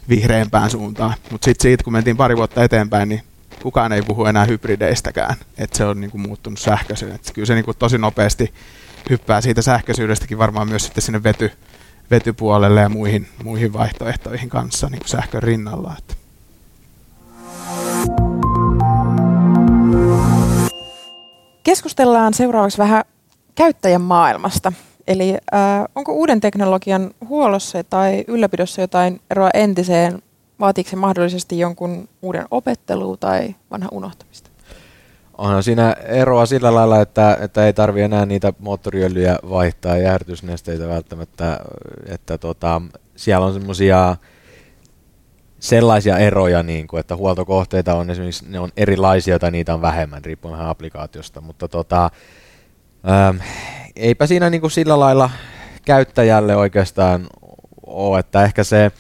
vihreämpään suuntaan. Mutta sitten siitä, kun mentiin pari vuotta eteenpäin, niin kukaan ei puhu enää hybrideistäkään, että se on niin kuin muuttunut sähköisen. Et kyllä se niin kuin tosi nopeasti hyppää siitä sähköisyydestäkin varmaan myös sitten sinne vety, vetypuolelle ja muihin, muihin vaihtoehtoihin kanssa niin kuin sähkön rinnalla. Että. Keskustellaan seuraavaksi vähän käyttäjän maailmasta. Eli äh, onko uuden teknologian huollossa tai ylläpidossa jotain eroa entiseen? Vaatiiko se mahdollisesti jonkun uuden opettelua tai vanha unohtamista? Onhan siinä eroa sillä lailla, että, että ei tarvi enää niitä moottoriöljyjä vaihtaa ja jäähdytysnesteitä välttämättä, että tota, siellä on semmoisia sellaisia eroja, niin kuin, että huoltokohteita on esimerkiksi ne on erilaisia tai niitä on vähemmän, riippuen vähän applikaatiosta, mutta tota, ähm, eipä siinä niin kuin sillä lailla käyttäjälle oikeastaan ole, että ehkä se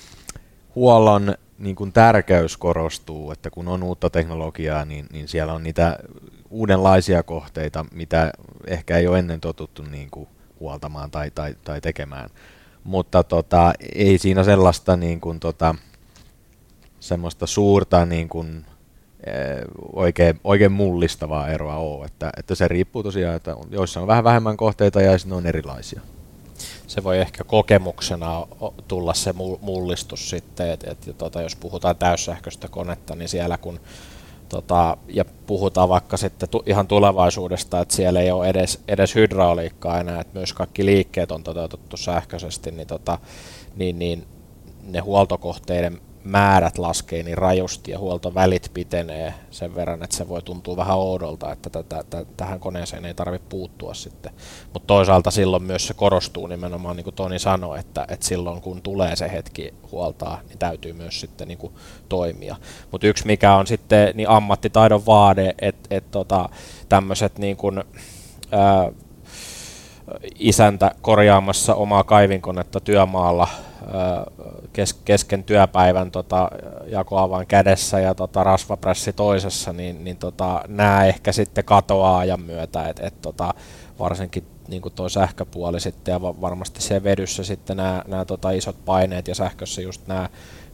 huollon niin kuin tärkeys korostuu, että kun on uutta teknologiaa, niin, niin siellä on niitä uudenlaisia kohteita, mitä ehkä ei ole ennen totuttu niin kuin huoltamaan tai, tai, tai tekemään. Mutta tota, ei siinä sellaista niin kuin, tota, semmoista suurta niin kuin, eh, oikein, oikein mullistavaa eroa ole. Että, että se riippuu tosiaan, että joissa on vähän vähemmän kohteita ja sitten on erilaisia. Se voi ehkä kokemuksena tulla se mullistus sitten, että et, tota, jos puhutaan täyssähköistä konetta, niin siellä kun tota, ja puhutaan vaikka sitten tu, ihan tulevaisuudesta, että siellä ei ole edes, edes hydrauliikkaa enää, että myös kaikki liikkeet on toteutettu sähköisesti, niin, tota, niin, niin ne huoltokohteiden määrät laskee niin rajusti ja huoltovälit pitenee sen verran, että se voi tuntua vähän oudolta, että tätä, tätä, tähän koneeseen ei tarvitse puuttua sitten. Mutta toisaalta silloin myös se korostuu nimenomaan, niin kuin Toni sanoi, että, että silloin kun tulee se hetki huoltaa, niin täytyy myös sitten niin kuin toimia. Mutta yksi mikä on sitten niin ammattitaidon vaade, että et tota, tämmöiset niin kuin, ää, isäntä korjaamassa omaa kaivinkonetta työmaalla kesken työpäivän tota, jakoavan kädessä ja tota, rasvapressi toisessa, niin, niin tota, nämä ehkä sitten katoaa ajan myötä, että et, tota, varsinkin niin tuo sähköpuoli sitten ja varmasti se vedyssä sitten nämä, nämä tota, isot paineet ja sähkössä just nämä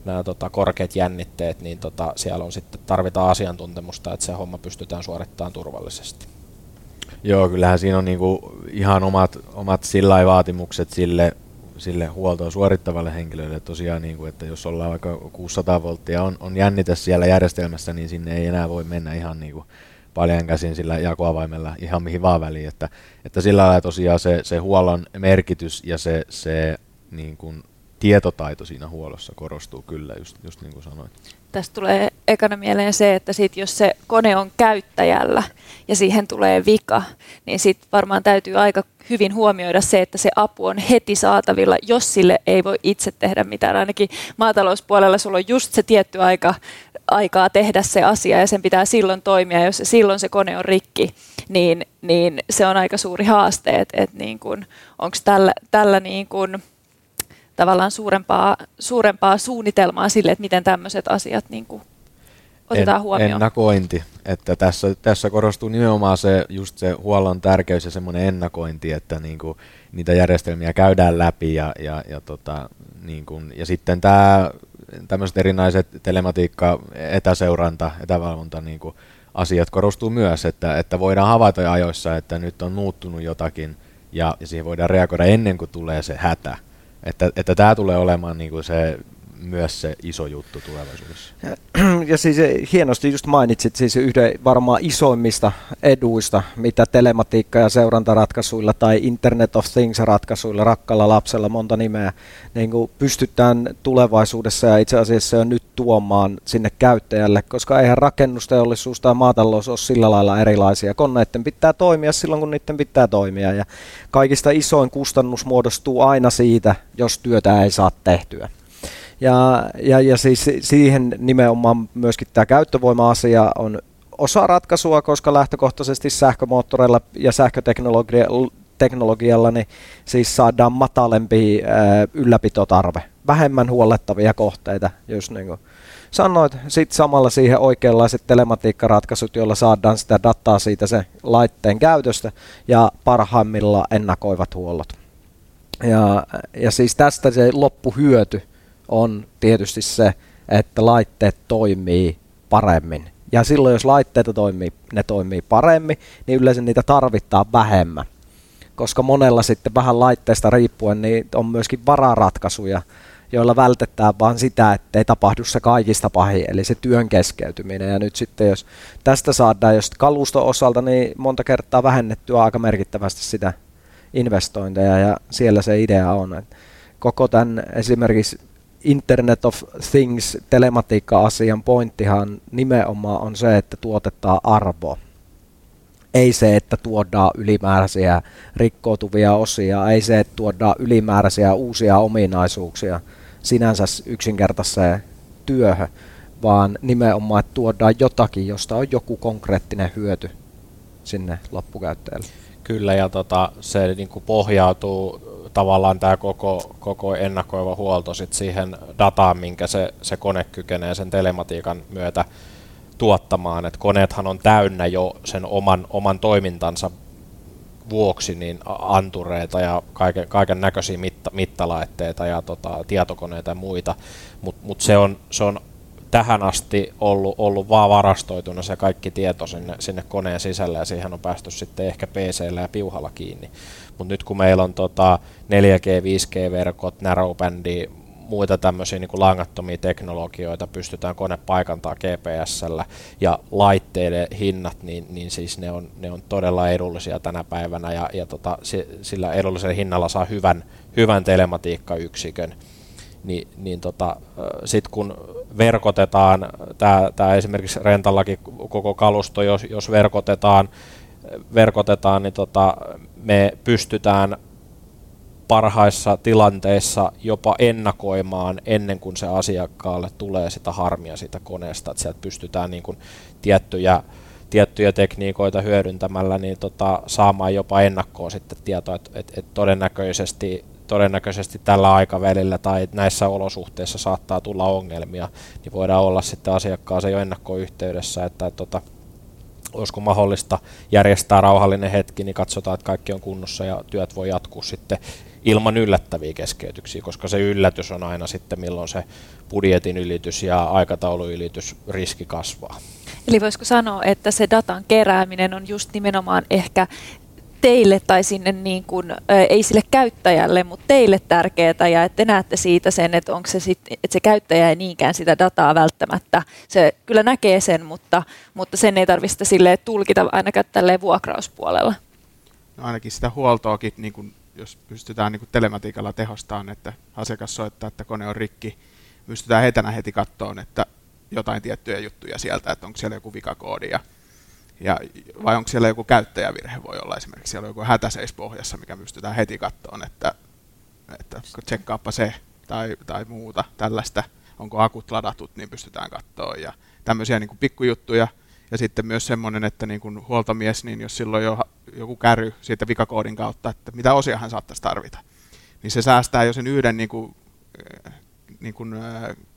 nämä tota, korkeat jännitteet, niin tota, siellä on sitten tarvitaan asiantuntemusta, että se homma pystytään suorittamaan turvallisesti. Joo, kyllähän siinä on niinku ihan omat, omat sillä vaatimukset sille, sille huoltoa suorittavalle henkilölle. Tosiaan, niin kuin, että jos ollaan vaikka 600 volttia on, on jännite siellä järjestelmässä, niin sinne ei enää voi mennä ihan niin kuin paljon käsin sillä jakoavaimella ihan mihin vaan väliin. Että, että sillä lailla tosiaan se, se huollon merkitys ja se, se niin kuin tietotaito siinä huollossa korostuu kyllä, just, just niin kuin sanoit. Tästä tulee ekana mieleen se, että sit jos se kone on käyttäjällä ja siihen tulee vika, niin sitten varmaan täytyy aika hyvin huomioida se, että se apu on heti saatavilla, jos sille ei voi itse tehdä mitään. Ainakin maatalouspuolella sulla on just se tietty aika, aikaa tehdä se asia ja sen pitää silloin toimia. Jos silloin se kone on rikki, niin, niin se on aika suuri haaste, että et niin onko tällä, tällä niin kun, tavallaan suurempaa, suurempaa suunnitelmaa sille, että miten tämmöiset asiat niin kuin otetaan en, huomioon. Ennakointi, että tässä, tässä korostuu nimenomaan se, just se huollon tärkeys ja semmoinen ennakointi, että niin kuin niitä järjestelmiä käydään läpi ja, ja, ja, tota, niin kuin, ja sitten tämä tämmöiset erinäiset telematiikka, etäseuranta, etävalvonta niin kuin asiat korostuu myös, että, että voidaan havaita ajoissa, että nyt on muuttunut jotakin ja, ja siihen voidaan reagoida ennen kuin tulee se hätä. Että, että tämä tulee olemaan niin kuin se myös se iso juttu tulevaisuudessa. Ja, [CLEARS THROAT] siis hienosti just mainitsit siis yhden varmaan isoimmista eduista, mitä telematiikka- ja seurantaratkaisuilla tai Internet of Things-ratkaisuilla, rakkalla lapsella monta nimeä, niin kuin pystytään tulevaisuudessa ja itse asiassa jo nyt tuomaan sinne käyttäjälle, koska eihän rakennusteollisuus tai maatalous ole sillä lailla erilaisia. Koneiden pitää toimia silloin, kun niiden pitää toimia ja kaikista isoin kustannus muodostuu aina siitä, jos työtä ei saa tehtyä. Ja, ja, ja siis siihen nimenomaan myöskin tämä käyttövoima-asia on osa ratkaisua, koska lähtökohtaisesti sähkömoottoreilla ja sähköteknologialla niin siis saadaan matalempi ylläpitotarve vähemmän huollettavia kohteita, just niin kuin sanoit. Sitten samalla siihen oikeanlaiset telematiikkaratkaisut, joilla saadaan sitä dataa siitä sen laitteen käytöstä ja parhaimmilla ennakoivat huollot. Ja, ja siis tästä se loppuhyöty on tietysti se, että laitteet toimii paremmin. Ja silloin jos laitteita toimii, ne toimii paremmin, niin yleensä niitä tarvittaa vähemmän. Koska monella sitten vähän laitteesta riippuen niin on myöskin vararatkaisuja, joilla vältetään vaan sitä, että ei tapahdu se kaikista pahin, eli se työn keskeytyminen. Ja nyt sitten jos tästä saadaan jos kalusto osalta, niin monta kertaa vähennettyä aika merkittävästi sitä investointeja, ja siellä se idea on. Että koko tämän esimerkiksi Internet of Things telematiikka-asian pointtihan nimenomaan on se, että tuotetaan arvoa. Ei se, että tuodaan ylimääräisiä rikkoutuvia osia, ei se, että tuodaan ylimääräisiä uusia ominaisuuksia sinänsä yksinkertaiseen työhön, vaan nimenomaan, että tuodaan jotakin, josta on joku konkreettinen hyöty sinne loppukäyttäjälle. Kyllä, ja tota, se niin kuin pohjautuu tavallaan tämä koko, koko ennakoiva huolto sit siihen dataan, minkä se, se kone kykenee sen telematiikan myötä tuottamaan. Et koneethan on täynnä jo sen oman, oman toimintansa vuoksi niin antureita ja kaiken, kaiken näköisiä mitta, mittalaitteita ja tota, tietokoneita ja muita, mutta mut se, on, se on tähän asti ollut, ollut vaan varastoituna se kaikki tieto sinne, sinne koneen sisälle ja siihen on päästy sitten ehkä pc ja piuhalla kiinni. Mutta nyt kun meillä on tota 4G, 5G-verkot, narrowbandi, muita tämmöisiä niin kuin langattomia teknologioita, pystytään kone paikantaa GPSllä ja laitteiden hinnat, niin, niin siis ne on, ne on todella edullisia tänä päivänä ja, ja tota, sillä edullisella hinnalla saa hyvän, hyvän telematiikkayksikön. Ni, niin tota, sitten kun verkotetaan, tämä esimerkiksi rentallakin koko kalusto, jos, jos verkotetaan, verkotetaan, niin tota, me pystytään parhaissa tilanteissa jopa ennakoimaan ennen kuin se asiakkaalle tulee sitä harmia siitä koneesta, että sieltä pystytään niin kuin tiettyjä, tiettyjä tekniikoita hyödyntämällä niin tota, saamaan jopa ennakkoon sitten tietoa, että, että, että todennäköisesti todennäköisesti tällä aikavälillä tai näissä olosuhteissa saattaa tulla ongelmia, niin voidaan olla sitten asiakkaaseen jo ennakkoyhteydessä, että, että olisiko mahdollista järjestää rauhallinen hetki, niin katsotaan, että kaikki on kunnossa ja työt voi jatkuu sitten ilman yllättäviä keskeytyksiä, koska se yllätys on aina sitten, milloin se budjetin ylitys ja aikatauluylitys riski kasvaa. Eli voisiko sanoa, että se datan kerääminen on just nimenomaan ehkä teille tai sinne niin kuin, ei sille käyttäjälle, mutta teille tärkeää ja että te näette siitä sen, että onko se sit, että se käyttäjä ei niinkään sitä dataa välttämättä. Se kyllä näkee sen, mutta, mutta sen ei tarvitse sille tulkita ainakaan tälleen vuokrauspuolella. No ainakin sitä huoltoakin, niin kuin, jos pystytään niin kuin telematiikalla tehostamaan, että asiakas soittaa, että kone on rikki, pystytään etänä heti kattoon, että jotain tiettyjä juttuja sieltä, että onko siellä joku vikakoodi ja ja, vai onko siellä joku käyttäjävirhe, voi olla? Esimerkiksi siellä on joku hätäseis pohjassa, mikä pystytään heti katsomaan, että, että tsekkaappa se tai, tai muuta tällaista, onko akut ladatut, niin pystytään katsoa ja tämmöisiä niin kuin pikkujuttuja. Ja sitten myös semmoinen, että niin kuin huoltomies, niin jos silloin jo joku käry siitä vikakoodin kautta, että mitä osia hän saattaisi tarvita, niin se säästää jo sen yhden niin kuin, niin kuin,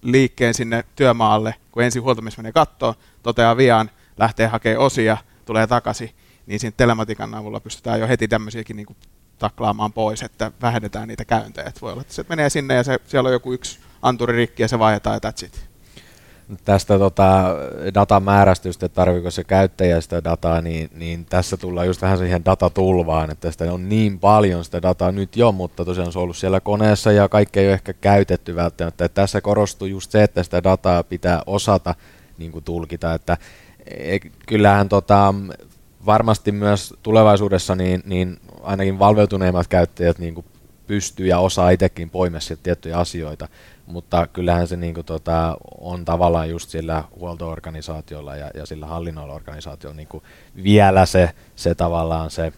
liikkeen sinne työmaalle, kun ensin huoltomies menee kattoon, toteaa vian, lähtee hakemaan osia, tulee takaisin, niin siinä telematiikan avulla pystytään jo heti tämmöisiäkin niin kuin taklaamaan pois, että vähennetään niitä käyntejä. Et voi olla, että se menee sinne ja se, siellä on joku yksi anturi rikki ja se vaihdetaan ja that's it. Tästä tota, datan että tarviko se käyttäjä sitä dataa, niin, niin tässä tullaan just vähän siihen datatulvaan, että tästä on niin paljon sitä dataa nyt jo, mutta tosiaan se on ollut siellä koneessa ja kaikki ei ole ehkä käytetty välttämättä. Että tässä korostuu just se, että sitä dataa pitää osata niin kuin tulkita, että kyllähän tota, varmasti myös tulevaisuudessa niin, niin ainakin valveutuneimmat käyttäjät niin kuin pystyy ja osaa itsekin poimia tiettyjä asioita, mutta kyllähän se niin kuin, tota, on tavallaan just sillä huoltoorganisaatiolla ja, ja sillä hallinnolla organisaatiolla niin vielä se, se tavallaan se,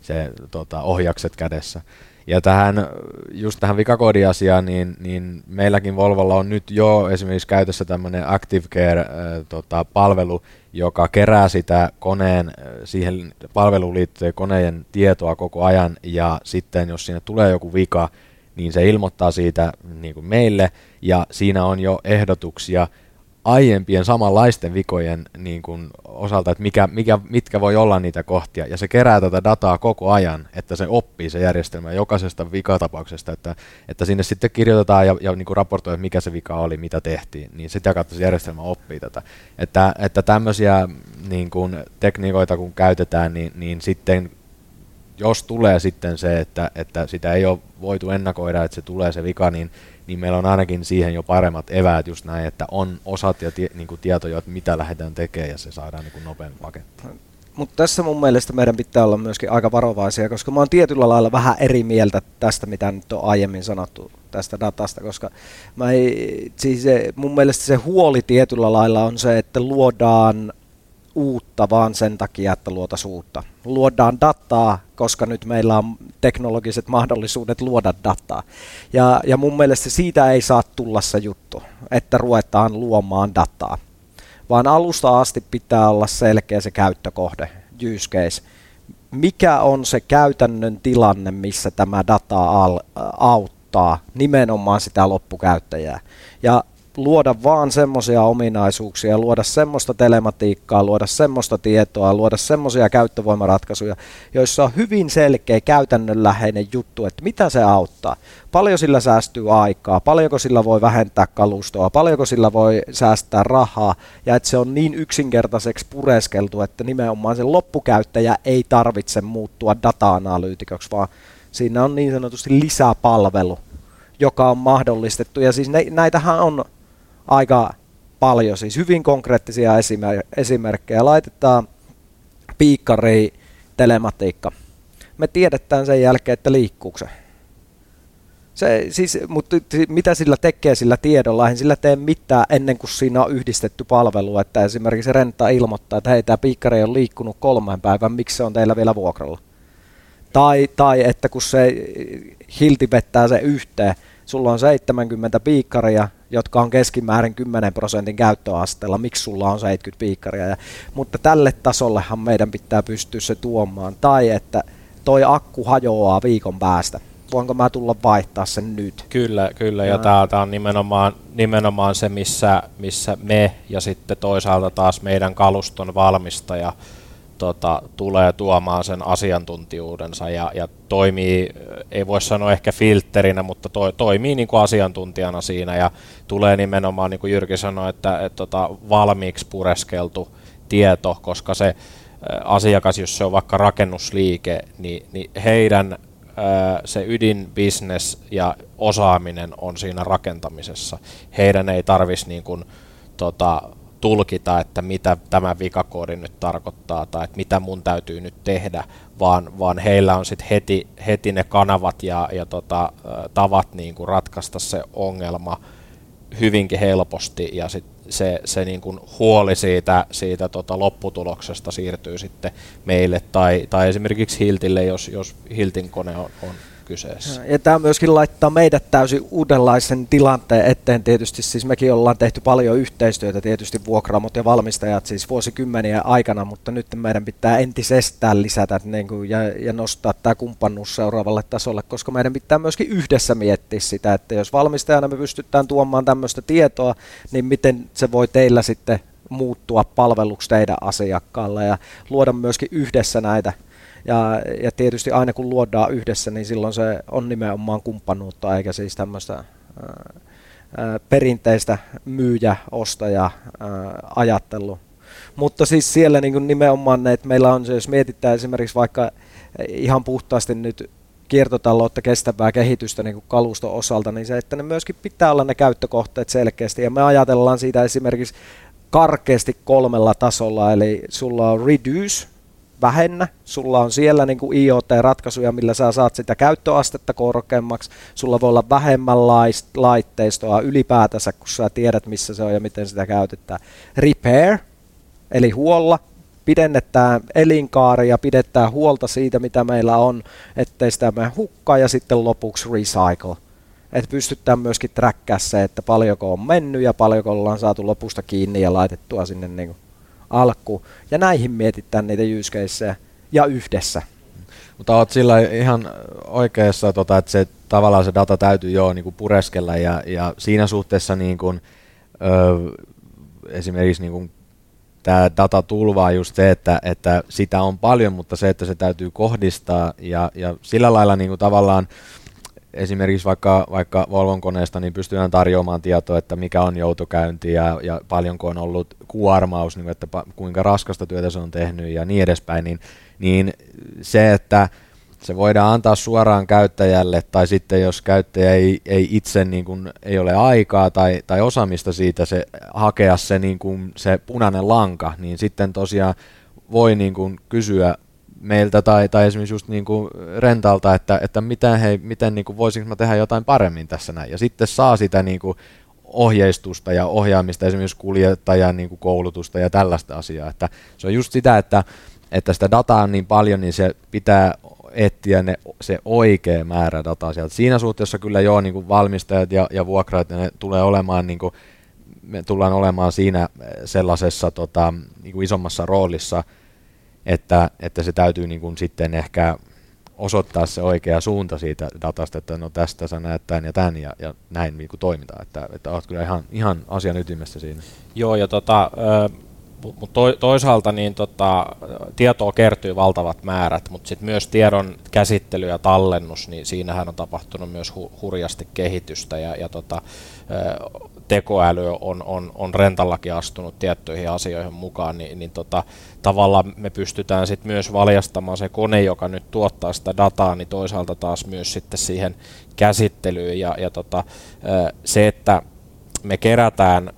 se tota, ohjakset kädessä. Ja tähän, just tähän vikakoodiasiaan, niin, niin meilläkin Volvolla on nyt jo esimerkiksi käytössä tämmöinen Active Care-palvelu, tota, joka kerää sitä koneen, siihen palveluun liittyen koneen tietoa koko ajan, ja sitten jos sinne tulee joku vika, niin se ilmoittaa siitä niin kuin meille, ja siinä on jo ehdotuksia aiempien samanlaisten vikojen niin kuin osalta, että mikä, mikä, mitkä voi olla niitä kohtia, ja se kerää tätä dataa koko ajan, että se oppii se järjestelmä jokaisesta vikatapauksesta, että, että sinne sitten kirjoitetaan ja, ja niin kuin raportoi, että mikä se vika oli, mitä tehtiin, niin sitä kautta se järjestelmä oppii tätä. Että, että tämmöisiä niin kuin tekniikoita kun käytetään, niin, niin sitten jos tulee sitten se, että, että sitä ei ole voitu ennakoida, että se tulee se vika, niin niin meillä on ainakin siihen jo paremmat eväät just näin, että on osat ja tie, niin kuin tietoja, että mitä lähdetään tekemään ja se saadaan niin kuin nopein pakettiin. Mutta tässä mun mielestä meidän pitää olla myöskin aika varovaisia, koska mä oon tietyllä lailla vähän eri mieltä tästä, mitä nyt on aiemmin sanottu tästä datasta, koska mä ei, siis se, mun mielestä se huoli tietyllä lailla on se, että luodaan uutta vaan sen takia, että luotaisiin uutta. Luodaan dataa, koska nyt meillä on teknologiset mahdollisuudet luoda dataa. Ja, ja mun mielestä siitä ei saa tulla se juttu, että ruvetaan luomaan dataa. Vaan alusta asti pitää olla selkeä se käyttökohde, use case. Mikä on se käytännön tilanne, missä tämä data auttaa nimenomaan sitä loppukäyttäjää. Ja luoda vaan semmoisia ominaisuuksia, luoda semmoista telematiikkaa, luoda semmoista tietoa, luoda semmoisia käyttövoimaratkaisuja, joissa on hyvin selkeä käytännönläheinen juttu, että mitä se auttaa. Paljon sillä säästyy aikaa, paljonko sillä voi vähentää kalustoa, paljonko sillä voi säästää rahaa, ja että se on niin yksinkertaiseksi pureskeltu, että nimenomaan se loppukäyttäjä ei tarvitse muuttua data-analyytikoksi, vaan siinä on niin sanotusti lisäpalvelu, joka on mahdollistettu. Ja siis ne, näitähän on aika paljon, siis hyvin konkreettisia esimer- esimerkkejä. Laitetaan piikkari telematiikka. Me tiedetään sen jälkeen, että liikkuuko se. se siis, mutta mitä sillä tekee sillä tiedolla, ei sillä tee mitään ennen kuin siinä on yhdistetty palvelu, että esimerkiksi renta ilmoittaa, että hei, tämä piikkari on liikkunut kolmen päivän, miksi se on teillä vielä vuokralla. Tai, tai että kun se hilti vettää se yhteen, sulla on 70 piikkaria, jotka on keskimäärin 10 prosentin käyttöasteella, miksi sulla on 70 piikkaria. Ja, mutta tälle tasollehan meidän pitää pystyä se tuomaan. Tai että toi akku hajoaa viikon päästä. Voinko mä tulla vaihtaa sen nyt? Kyllä, kyllä. Ja, ja tämä on nimenomaan, nimenomaan se, missä, missä me ja sitten toisaalta taas meidän kaluston valmistaja – tota, tulee tuomaan sen asiantuntijuudensa ja, ja toimii, ei voi sanoa ehkä filterinä, mutta to, toimii niin kuin asiantuntijana siinä ja tulee nimenomaan, niin kuin Jyrki sanoi, että, että tota, valmiiksi pureskeltu tieto, koska se asiakas, jos se on vaikka rakennusliike, niin, niin heidän se ydinbusiness ja osaaminen on siinä rakentamisessa. Heidän ei tarvitsisi niin kuin, tota, tulkita, että mitä tämä vikakoodi nyt tarkoittaa tai että mitä mun täytyy nyt tehdä, vaan, vaan heillä on sitten heti, heti ne kanavat ja, ja tota, tavat niin kuin ratkaista se ongelma hyvinkin helposti ja sit se, se niin kuin huoli siitä, siitä tota lopputuloksesta siirtyy sitten meille tai, tai esimerkiksi Hiltille, jos, jos Hiltin kone on, on kyseessä. Ja tämä myöskin laittaa meidät täysin uudenlaisen tilanteen eteen tietysti, siis mekin ollaan tehty paljon yhteistyötä tietysti vuokramot ja valmistajat siis vuosikymmeniä aikana, mutta nyt meidän pitää entisestään lisätä niin kuin, ja, ja nostaa tämä kumppanuus seuraavalle tasolle, koska meidän pitää myöskin yhdessä miettiä sitä, että jos valmistajana me pystytään tuomaan tämmöistä tietoa, niin miten se voi teillä sitten muuttua palveluksi teidän asiakkaalle ja luoda myöskin yhdessä näitä ja, ja tietysti aina kun luodaan yhdessä, niin silloin se on nimenomaan kumppanuutta, eikä siis tämmöistä perinteistä myyjä-ostaja-ajattelu. Mutta siis siellä niin nimenomaan, että meillä on se, jos mietitään esimerkiksi vaikka ihan puhtaasti nyt kiertotaloutta, kestävää kehitystä niin kaluston osalta, niin se, että ne myöskin pitää olla ne käyttökohteet selkeästi. Ja me ajatellaan siitä esimerkiksi karkeasti kolmella tasolla, eli sulla on reduce, vähennä. Sulla on siellä niin kuin IoT-ratkaisuja, millä sä saat sitä käyttöastetta korkeammaksi. Sulla voi olla vähemmän laitteistoa ylipäätänsä, kun sä tiedät, missä se on ja miten sitä käytetään. Repair, eli huolla, pidennetään elinkaaria, pidetään huolta siitä, mitä meillä on, ettei sitä mene hukkaa, ja sitten lopuksi recycle. Että pystytään myöskin trackkää se, että paljonko on mennyt ja paljonko ollaan saatu lopusta kiinni ja laitettua sinne niin kuin alku. Ja näihin mietitään niitä caseja ja yhdessä. Mutta olet sillä ihan oikeassa, tota, että se tavallaan se data täytyy jo niin pureskella ja, ja siinä suhteessa niin kuin, ö, esimerkiksi niin kuin tämä data tulvaa just se, että, että sitä on paljon, mutta se, että se täytyy kohdistaa ja, ja sillä lailla niin kuin tavallaan esimerkiksi vaikka, vaikka Volvon koneesta niin pystytään tarjoamaan tietoa, että mikä on joutokäynti ja, ja paljonko on ollut kuormaus, niin että kuinka raskasta työtä se on tehnyt ja niin edespäin, niin, niin se, että se voidaan antaa suoraan käyttäjälle, tai sitten jos käyttäjä ei, ei itse niin kuin, ei ole aikaa tai, tai osaamista siitä se, hakea se, niin kuin, se punainen lanka, niin sitten tosiaan voi niin kuin, kysyä meiltä tai, tai esimerkiksi just niin kuin rentalta, että, että miten, hei, miten niin kuin voisinko mä tehdä jotain paremmin tässä näin. Ja sitten saa sitä niin kuin ohjeistusta ja ohjaamista, esimerkiksi kuljettajan niin kuin koulutusta ja tällaista asiaa. Että se on just sitä, että, että sitä dataa on niin paljon, niin se pitää etsiä ne, se oikea määrä dataa sieltä. Siinä suhteessa kyllä joo, niin kuin valmistajat ja, ja vuokraat, ne tulee olemaan niin kuin, me tullaan olemaan siinä sellaisessa tota, niin kuin isommassa roolissa, että, että se täytyy niin kuin sitten ehkä osoittaa se oikea suunta siitä datasta, että no tästä sä näet tämän ja tämän ja, ja näin niin kuin toimitaan, että, että olet kyllä ihan, ihan asian ytimessä siinä. Joo, ja tota, mutta toisaalta niin tota, tietoa kertyy valtavat määrät, mutta sitten myös tiedon käsittely ja tallennus, niin siinähän on tapahtunut myös hu- hurjasti kehitystä ja, ja tota, tekoäly on, on, on rentallakin astunut tiettyihin asioihin mukaan, niin, niin tota, tavallaan me pystytään sitten myös valjastamaan se kone, joka nyt tuottaa sitä dataa, niin toisaalta taas myös sitten siihen käsittelyyn. Ja, ja tota, se, että me kerätään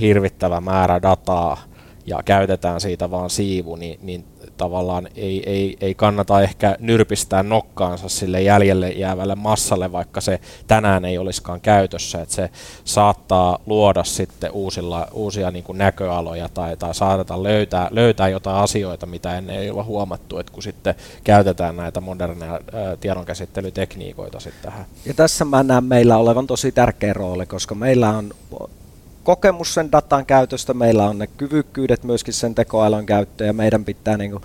hirvittävä määrä dataa ja käytetään siitä vaan siivu, niin, niin tavallaan ei, ei, ei kannata ehkä nyrpistää nokkaansa sille jäljelle jäävälle massalle, vaikka se tänään ei olisikaan käytössä, että se saattaa luoda sitten uusilla, uusia niin kuin näköaloja tai, tai saateta löytää, löytää jotain asioita, mitä ennen ei ole huomattu, että kun sitten käytetään näitä moderneja tiedonkäsittelytekniikoita sitten tähän. Ja tässä mä näen meillä olevan tosi tärkeä rooli, koska meillä on kokemus sen datan käytöstä, meillä on ne kyvykkyydet myöskin sen tekoälyn käyttöön ja meidän pitää niin kuin,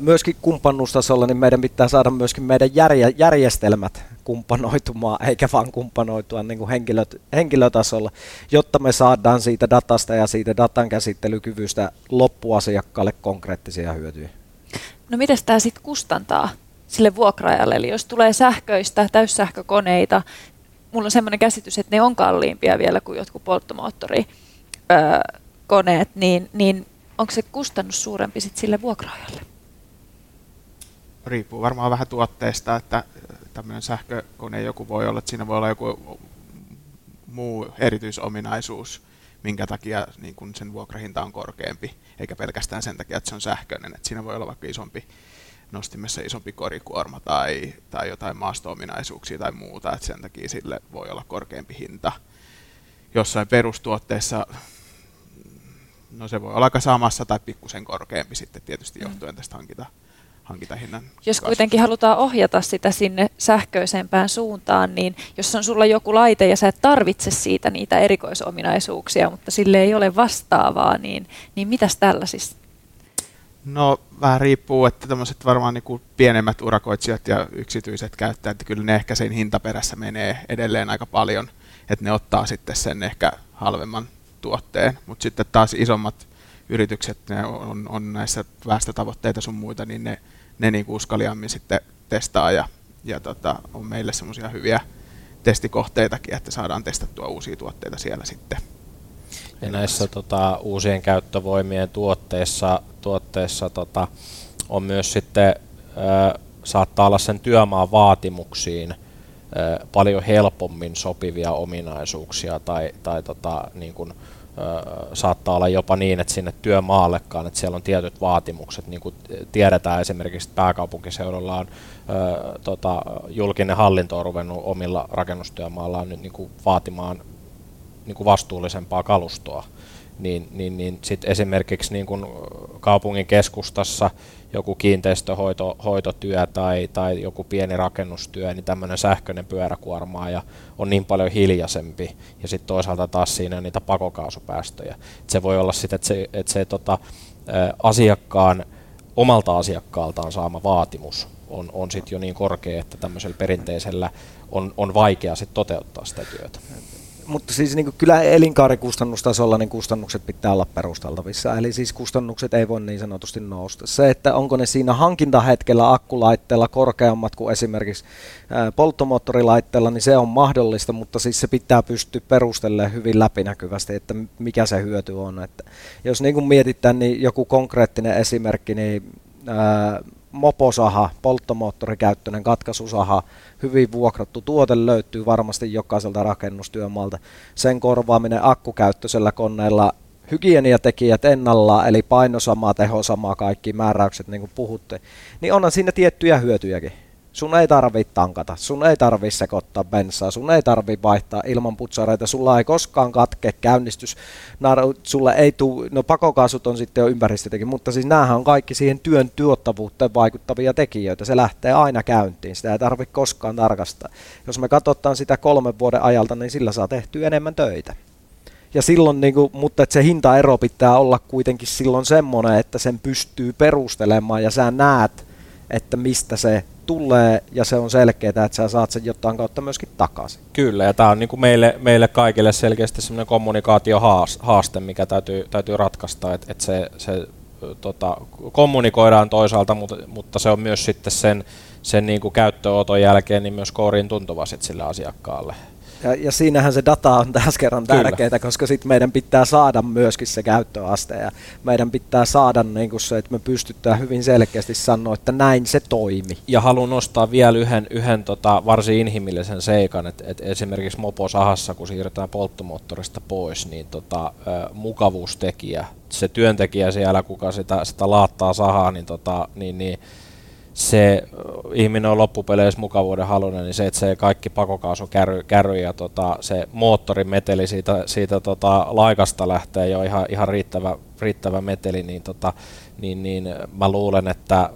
myöskin kumppanuustasolla, niin meidän pitää saada myöskin meidän järje, järjestelmät kumppanoitumaan, eikä vaan kumppanoitua niin kuin henkilöt, henkilötasolla, jotta me saadaan siitä datasta ja siitä datan käsittelykyvystä loppuasiakkaalle konkreettisia hyötyjä. No miten tämä sitten kustantaa sille vuokraajalle? Eli jos tulee sähköistä, täyssähkökoneita, mulla on semmoinen käsitys, että ne on kalliimpia vielä kuin jotkut polttomoottorikoneet, niin, niin onko se kustannus suurempi sit sille vuokraajalle? Riippuu varmaan vähän tuotteesta, että tämmöinen sähkökone joku voi olla, että siinä voi olla joku muu erityisominaisuus, minkä takia niin kun sen vuokrahinta on korkeampi, eikä pelkästään sen takia, että se on sähköinen. Että siinä voi olla vaikka isompi nostimessa isompi korikuorma tai, tai jotain maastoominaisuuksia tai muuta, että sen takia sille voi olla korkeampi hinta. Jossain perustuotteessa, no se voi olla aika samassa tai pikkusen korkeampi sitten tietysti mm. johtuen tästä hankita, hankintahinnan Jos kasvusta. kuitenkin halutaan ohjata sitä sinne sähköisempään suuntaan, niin jos on sulla joku laite ja sä et tarvitse siitä niitä erikoisominaisuuksia, mutta sille ei ole vastaavaa, niin, niin mitäs tällaisista No vähän riippuu, että tämmöiset varmaan niin kuin pienemmät urakoitsijat ja yksityiset käyttäjät, kyllä ne ehkä sen hintaperässä menee edelleen aika paljon, että ne ottaa sitten sen ehkä halvemman tuotteen, mutta sitten taas isommat yritykset, ne on, on näissä päästötavoitteita sun muita, niin ne, ne niin uskaliammin sitten testaa ja, ja tota, on meille semmoisia hyviä testikohteitakin, että saadaan testattua uusia tuotteita siellä sitten. Ja näissä tota, uusien käyttövoimien tuotteissa, tuotteissa tota, on myös sitten, ö, saattaa olla sen työmaan vaatimuksiin ö, paljon helpommin sopivia ominaisuuksia tai, tai tota, niin kuin, ö, saattaa olla jopa niin, että sinne työmaallekaan, että siellä on tietyt vaatimukset, niin kuin tiedetään esimerkiksi, pääkaupunkiseudulla on ö, tota, julkinen hallinto on ruvennut omilla rakennustyömaallaan nyt niin kuin vaatimaan niin kuin vastuullisempaa kalustoa, niin, niin, niin sit esimerkiksi niin kuin kaupungin keskustassa joku kiinteistöhoitotyö tai, tai joku pieni rakennustyö, niin tämmöinen sähköinen pyöräkuorma ja on niin paljon hiljaisempi. Ja sitten toisaalta taas siinä on niitä pakokaasupäästöjä. Et se voi olla sitten, että se, että se tota, asiakkaan omalta asiakkaaltaan saama vaatimus on, on sitten jo niin korkea, että tämmöisellä perinteisellä on, on vaikea sit toteuttaa sitä työtä mutta siis niin kyllä elinkaarikustannustasolla niin kustannukset pitää olla perusteltavissa, eli siis kustannukset ei voi niin sanotusti nousta. Se, että onko ne siinä hankintahetkellä akkulaitteella korkeammat kuin esimerkiksi polttomoottorilaitteella, niin se on mahdollista, mutta siis se pitää pystyä perustelemaan hyvin läpinäkyvästi, että mikä se hyöty on. Että jos niin kuin mietitään, niin joku konkreettinen esimerkki, niin ää, moposaha, polttomoottorikäyttöinen katkaisusaha, hyvin vuokrattu tuote löytyy varmasti jokaiselta rakennustyömaalta. Sen korvaaminen akkukäyttöisellä koneella hygieniatekijät ennallaan, eli paino sama, teho kaikki määräykset niin kuin puhutte, niin onhan siinä tiettyjä hyötyjäkin. Sun ei tarvi tankata, sun ei tarvi sekoittaa bensaa, sun ei tarvi vaihtaa ilman putsareita, sulla ei koskaan katke käynnistys, sulla ei tuu, no pakokaasut on sitten jo ympäristötekin, mutta siis näähän on kaikki siihen työn tuottavuuteen vaikuttavia tekijöitä, se lähtee aina käyntiin, sitä ei tarvitse koskaan tarkastaa. Jos me katsotaan sitä kolmen vuoden ajalta, niin sillä saa tehtyä enemmän töitä. Ja silloin, niin kuin, mutta että se hintaero pitää olla kuitenkin silloin semmoinen, että sen pystyy perustelemaan ja sä näet, että mistä se tulee ja se on selkeää, että sä saat sen jotain kautta myöskin takaisin. Kyllä, ja tämä on niin kuin meille, meille kaikille selkeästi semmoinen kommunikaatiohaaste, mikä täytyy, täytyy ratkaista, että, että se, se tota, kommunikoidaan toisaalta, mutta, mutta se on myös sitten sen, sen niin kuin käyttöönoton jälkeen niin myös kouriin tuntuva sille asiakkaalle. Ja, ja siinähän se data on taas kerran tärkeää, koska sitten meidän pitää saada myöskin se käyttöaste ja meidän pitää saada niin kuin se, että me pystytään hyvin selkeästi sanoa, että näin se toimi. Ja haluan nostaa vielä yhden, yhden tota, varsin inhimillisen seikan, että, että esimerkiksi moposahassa, kun siirrytään polttomoottorista pois, niin tota, mukavuustekijä, se työntekijä siellä, kuka sitä, sitä laattaa sahaa, niin, tota, niin, niin se ihminen on loppupeleissä mukavuuden halunen, niin se, että se kaikki pakokaasu kärry, ja tota, se moottorimeteli siitä, siitä tota, laikasta lähtee jo ihan, ihan riittävä, riittävä meteli, niin, tota, niin, niin mä luulen, että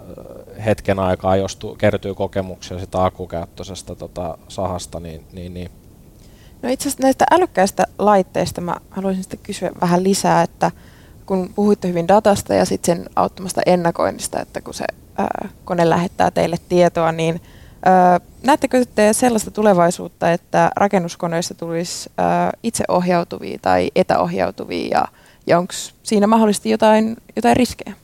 hetken aikaa, jos tu, kertyy kokemuksia sitä akkukäyttöisestä tota, sahasta, niin, niin, niin. No itse asiassa näistä älykkäistä laitteista mä haluaisin sitten kysyä vähän lisää, että kun puhuitte hyvin datasta ja sitten sen auttamasta ennakoinnista, että kun se ää, kone lähettää teille tietoa, niin näettekö te sellaista tulevaisuutta, että rakennuskoneista tulisi itseohjautuvia tai etäohjautuvia ja, ja onko siinä mahdollisesti jotain, jotain riskejä?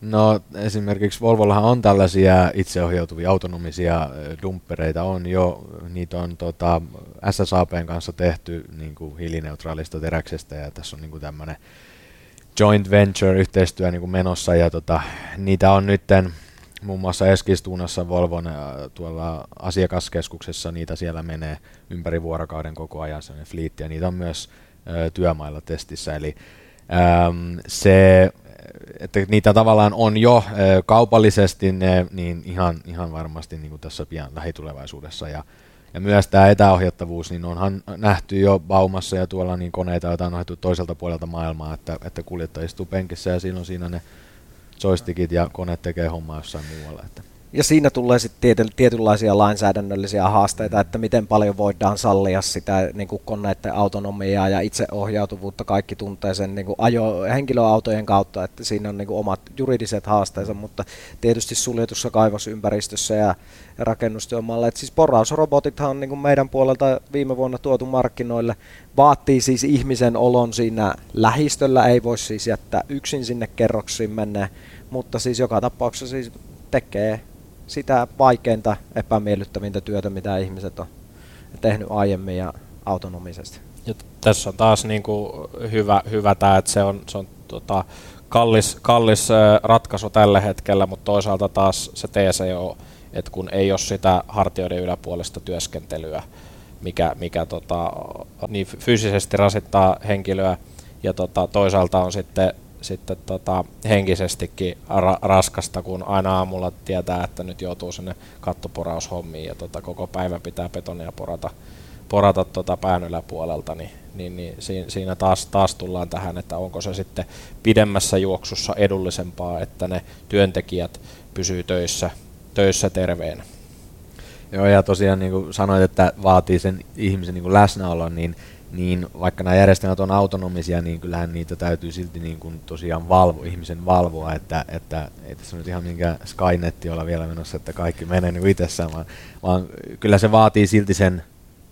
No esimerkiksi Volvollahan on tällaisia itseohjautuvia autonomisia dumppereita on jo, niitä on tota, SSAPn kanssa tehty niin kuin hiilineutraalista teräksestä ja tässä on niin tämmöinen joint venture-yhteistyö niin kuin menossa ja tota, niitä on nytten muun muassa Eskistuunassa Volvon tuolla asiakaskeskuksessa, niitä siellä menee ympäri vuorokauden koko ajan sellainen fliitti ja niitä on myös ö, työmailla testissä, eli äm, se, että niitä tavallaan on jo ö, kaupallisesti ne, niin ihan, ihan varmasti niin kuin tässä pian lähitulevaisuudessa ja ja myös tämä etäohjattavuus, niin onhan nähty jo Baumassa ja tuolla niin koneita, joita on ohjattu toiselta puolelta maailmaa, että, että kuljettaja istuu penkissä ja on siinä ne joystickit ja kone tekee hommaa jossain muualla. Että. Ja siinä tulee sitten tietynlaisia lainsäädännöllisiä haasteita, että miten paljon voidaan sallia sitä niin kuin koneiden autonomiaa ja itseohjautuvuutta. Kaikki tuntee sen niin kuin ajo, henkilöautojen kautta, että siinä on niin kuin omat juridiset haasteensa, mutta tietysti suljetussa kaivosympäristössä ja rakennustyömaalla. Siis porausrobotithan on niin kuin meidän puolelta viime vuonna tuotu markkinoille. Vaatii siis ihmisen olon siinä lähistöllä, ei voi siis jättää yksin sinne kerroksiin mennä, mutta siis joka tapauksessa siis tekee sitä vaikeinta, epämiellyttävintä työtä, mitä ihmiset on tehnyt aiemmin ja autonomisesti. Ja tässä on taas niin kuin hyvä, hyvä tämä, että se on, se on tota, kallis, kallis ratkaisu tällä hetkellä, mutta toisaalta taas se TCO, että kun ei ole sitä hartioiden yläpuolesta työskentelyä, mikä, mikä tota, niin fyysisesti rasittaa henkilöä, ja tota, toisaalta on sitten sitten tota, henkisestikin ra- raskasta, kun aina aamulla tietää, että nyt joutuu sinne kattoporaushommiin ja tota, koko päivä pitää betonia porata, porata tota pään yläpuolelta, niin, niin, niin siinä taas, taas tullaan tähän, että onko se sitten pidemmässä juoksussa edullisempaa, että ne työntekijät pysyy töissä, töissä terveenä. Joo, ja tosiaan niin kuin sanoit, että vaatii sen ihmisen niin kuin läsnäolon, niin niin vaikka nämä järjestelmät on autonomisia, niin kyllähän niitä täytyy silti niin kuin tosiaan valvo, ihmisen valvoa, että, että ei tässä nyt ihan minkä Skynetti olla vielä menossa, että kaikki menee niin itsessään, vaan, vaan kyllä se vaatii silti sen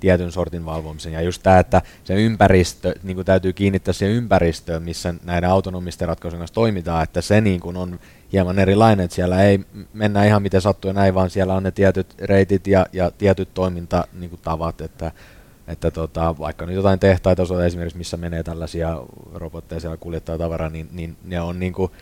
tietyn sortin valvomisen. Ja just tämä, että se ympäristö, niin kuin täytyy kiinnittää siihen ympäristöön, missä näiden autonomisten ratkaisujen kanssa toimitaan, että se niin kuin on hieman erilainen, että siellä ei mennä ihan miten sattuu ja näin, vaan siellä on ne tietyt reitit ja, ja tietyt toimintatavat, että että tota, vaikka nyt jotain tehtaita on esimerkiksi, missä menee tällaisia robotteja siellä kuljettaa tavaraa, niin, niin ne on niin kuin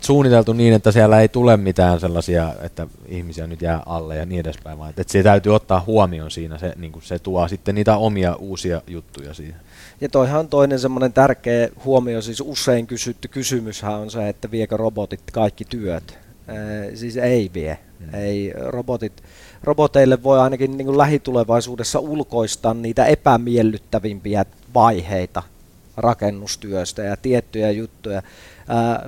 suunniteltu niin, että siellä ei tule mitään sellaisia, että ihmisiä nyt jää alle ja niin edespäin, vaan että se täytyy ottaa huomioon siinä, se, niin kuin se tuo sitten niitä omia uusia juttuja siihen. Ja toihan on toinen semmoinen tärkeä huomio, siis usein kysytty kysymyshän on se, että viekö robotit kaikki työt. Ee, siis ei vie. Hmm. Ei robotit roboteille voi ainakin niin kuin lähitulevaisuudessa ulkoistaa niitä epämiellyttävimpiä vaiheita rakennustyöstä ja tiettyjä juttuja.